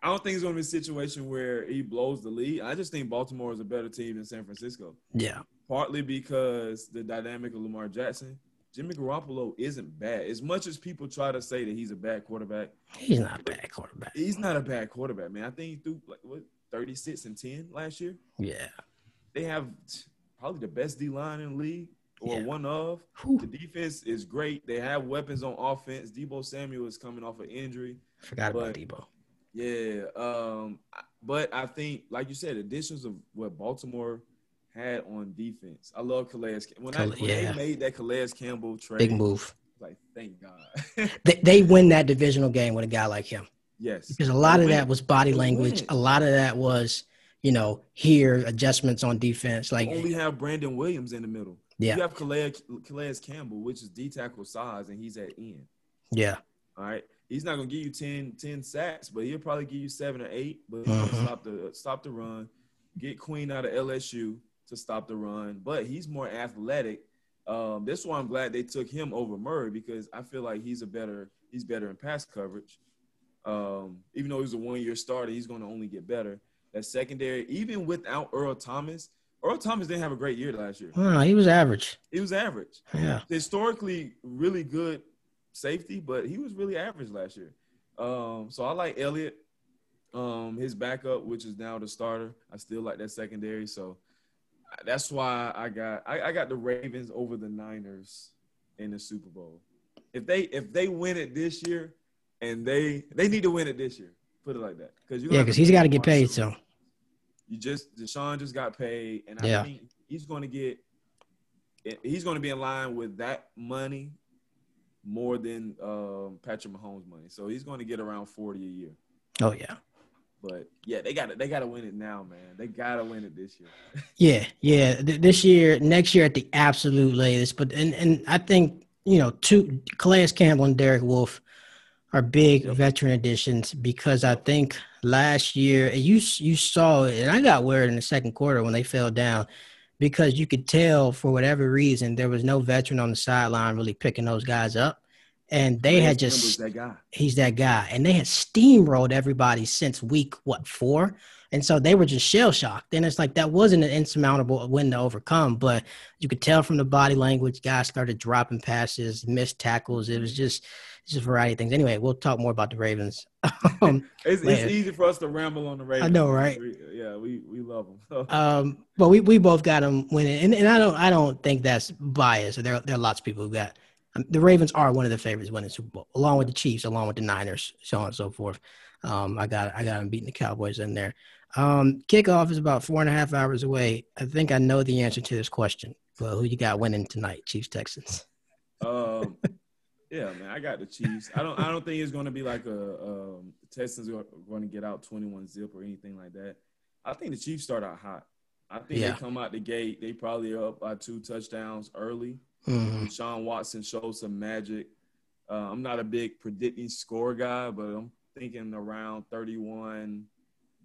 I don't think it's going to be a situation where he blows the lead. I just think Baltimore is a better team than San Francisco. Yeah. Partly because the dynamic of Lamar Jackson. Jimmy Garoppolo isn't bad. As much as people try to say that he's a bad quarterback, he's not a bad quarterback. He's not a bad quarterback, man. I think he threw like what 36 and 10 last year. Yeah. They have probably the best D line in the league or Yeah. one of. Whew. The defense is great. They have weapons on offense. Deebo Samuel is coming off an injury. Forgot about Deebo. Yeah. Um, but I think, like you said, additions of what Baltimore had on defense. I love Calais. When, I, when yeah. they made that Calais Campbell trade, Big move. like thank God. They, they win that divisional game with a guy like him yes. because a lot They of win. that was body They language. win. A lot of that was, you know, here adjustments on defense. Like, You only have Brandon Williams in the middle. Yeah, You have Calais, Calais Campbell, which is D tackle size, and he's at end. yeah, All right. He's not gonna give you 10, 10 sacks, but he'll probably give you seven or eight. But Mhm. stop the stop the run, get Queen out of LSU to stop the run. But he's more athletic. Um, that's why I'm glad they took him over Murray because I feel like he's a better he's better in pass coverage. Um, even though he's a one year starter, he's gonna only get better. That secondary, even without Earl Thomas, Earl Thomas didn't have a great year last year. Oh, he was average. He was average Yeah, historically really good safety, but he was really average last year. Um, so I like Elliott, um, his backup, which is now the starter. I still like that secondary, so that's why I got I, I got the Ravens over the Niners in the Super Bowl. If they if they win it this year, and they they need to win it this year, put it like that, because yeah, because he's got to get paid. So you just Deshaun just got paid, and I Yeah. think he's going to get he's going to be in line with that money more than um, Patrick Mahomes' money. So he's going to get around forty a year. oh yeah, But yeah, they got to they got to win it now, man. They got to win it this year. yeah, yeah. Th- this year, next year at the absolute latest. But and and I think you know, two Calais Campbell and Derek Wolfe are big Yep. veteran additions because I think last year you you saw it, and I got worried in the second quarter when they fell down because you could tell for whatever reason there was no veteran on the sideline really picking those guys up, and they had just that guy. he's that guy. And they had steamrolled everybody since week what four, and so they were just shell shocked. And it's like that wasn't an insurmountable win to overcome, but you could tell from the body language, guys started dropping passes, missed tackles. It was just it's just a variety of things. Anyway, we'll talk more about the Ravens. um, It's, it's easy for us to ramble on the Ravens. I know, right? yeah, we we love them. So, um, but we, we both got them winning, and, and I don't I don't think that's biased. There there are lots of people who got um, the Ravens are one of the favorites winning Super Bowl, along with the Chiefs, along with the Niners, so on and so forth. Um, I got I got them beating the Cowboys in there. Um, kickoff is about four and a half hours away. I think I know the answer to this question. But who you got winning tonight, Chiefs Texans? um, yeah, man, I got the Chiefs. I don't I don't think it's going to be like a um, Texans are going to get out twenty one zip or anything like that. I think the Chiefs start out hot. I think Yeah. they come out the gate. They probably are up by two touchdowns early. Mhm. Sean Watson shows some magic. Uh, I'm not a big predicting score guy, but I'm thinking around 31,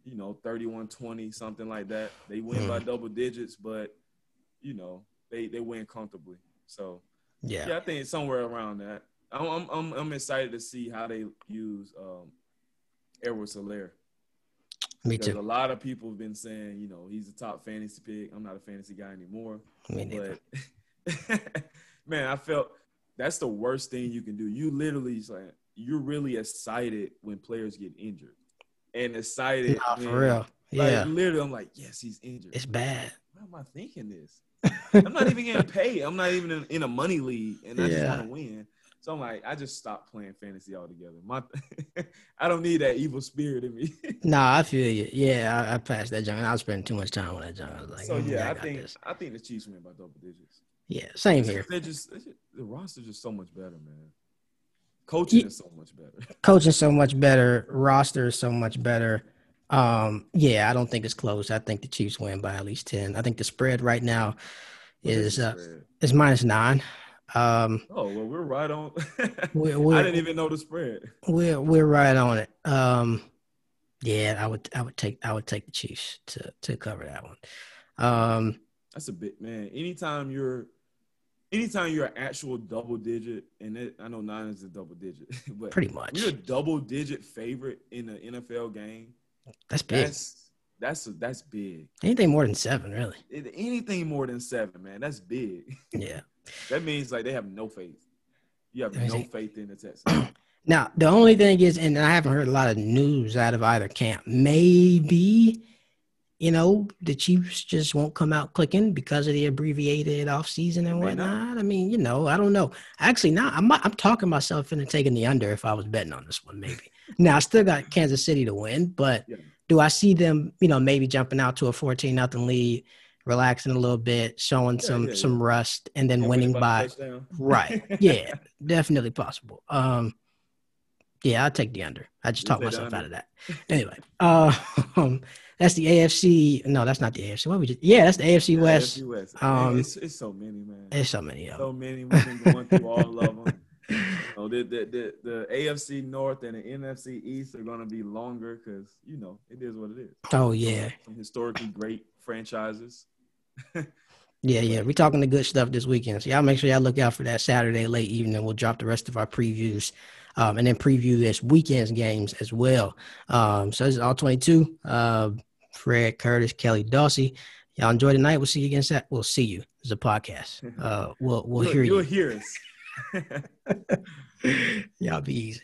you know, 31 20, something like that. They win by double digits, but, you know, they, they win comfortably. So, Yeah. yeah, I think it's somewhere around that. I'm, I'm, I'm, excited to see how they use um, Edwards-Helaire. me Because too. a lot of people have been saying, you know, he's a top fantasy pick. I'm not a fantasy guy anymore. Me neither. But man, I felt that's the worst thing you can do. You literally like you're really excited when players get injured. And excited. Nah, for when- real. Like, Yeah. literally, I'm like, yes, he's injured. It's bad. Why am I thinking this? I'm not even getting paid. I'm not even in, in a money league, and I just Yeah. want to win. So I'm like, I just stopped playing fantasy altogether. My, I don't need that evil spirit in me. Nah, I feel you. Yeah, I, I passed that junk. I was spending too much time on that junk. I was like, so mm, yeah, I, got think this. I think the Chiefs win by double digits. Yeah, same here. They're just, just the roster's just so much better, man. Coaching Ye- is so much better. Coaching so much better. Roster is so much better. Um, yeah, I don't think it's close. I think the Chiefs win by at least ten. I think the spread right now What is the uh, is minus nine. Um, Oh well, we're right on. we're I we're, didn't even know the spread. we're we're right on it. Um, yeah, I would I would take I would take the Chiefs to to cover that one. Um, That's a bit, man. Anytime you're anytime you're an actual double digit, and it, I know nine is a double digit, but Pretty much. you're a double digit favorite in an NFL game. That's big. That's that's that's big. Anything more than seven, really. Anything more than seven, man, that's big. Yeah. That means like they have no faith. You have no faith in the Texans. Now, the only thing is, and I haven't heard a lot of news out of either camp. Maybe, you know, the Chiefs just won't come out clicking because of the abbreviated offseason and whatnot. I mean, you know, I don't know. Actually, now I'm I'm talking myself into taking the under if I was betting on this one, maybe. now I still got Kansas City to win, but Yeah. do I see them, you know, maybe jumping out to a 14 nothing lead, relaxing a little bit, showing Yeah, some yeah, some rust, and then And winning win by. Right. Yeah, definitely possible. Um, yeah, I'll take the under. I just You talked myself out of that. Anyway, uh, um, that's the AFC. No, that's not the AFC. What we just? Yeah, that's the AFC West. AFC West. Um, it's, it's so many, man. There's so many of them. so many. We've been going through all of them. So the, the, the, the AFC North and the NFC East are going to be longer because, you know, it is what it is. Oh yeah, Some historically great franchises. yeah, yeah. We're talking the good stuff this weekend. So y'all make sure y'all look out for that Saturday late evening. We'll drop the rest of our previews, um, and then preview this weekend's games as well. Um, so this is all 22. Uh, Fred, Curtis, Kelly, Dawsey. Y'all enjoy the night. We'll see you again. Sat- We'll see you. It's a podcast. Uh, we'll we'll You'll- hear you. You'll hear us. Y'all be easy.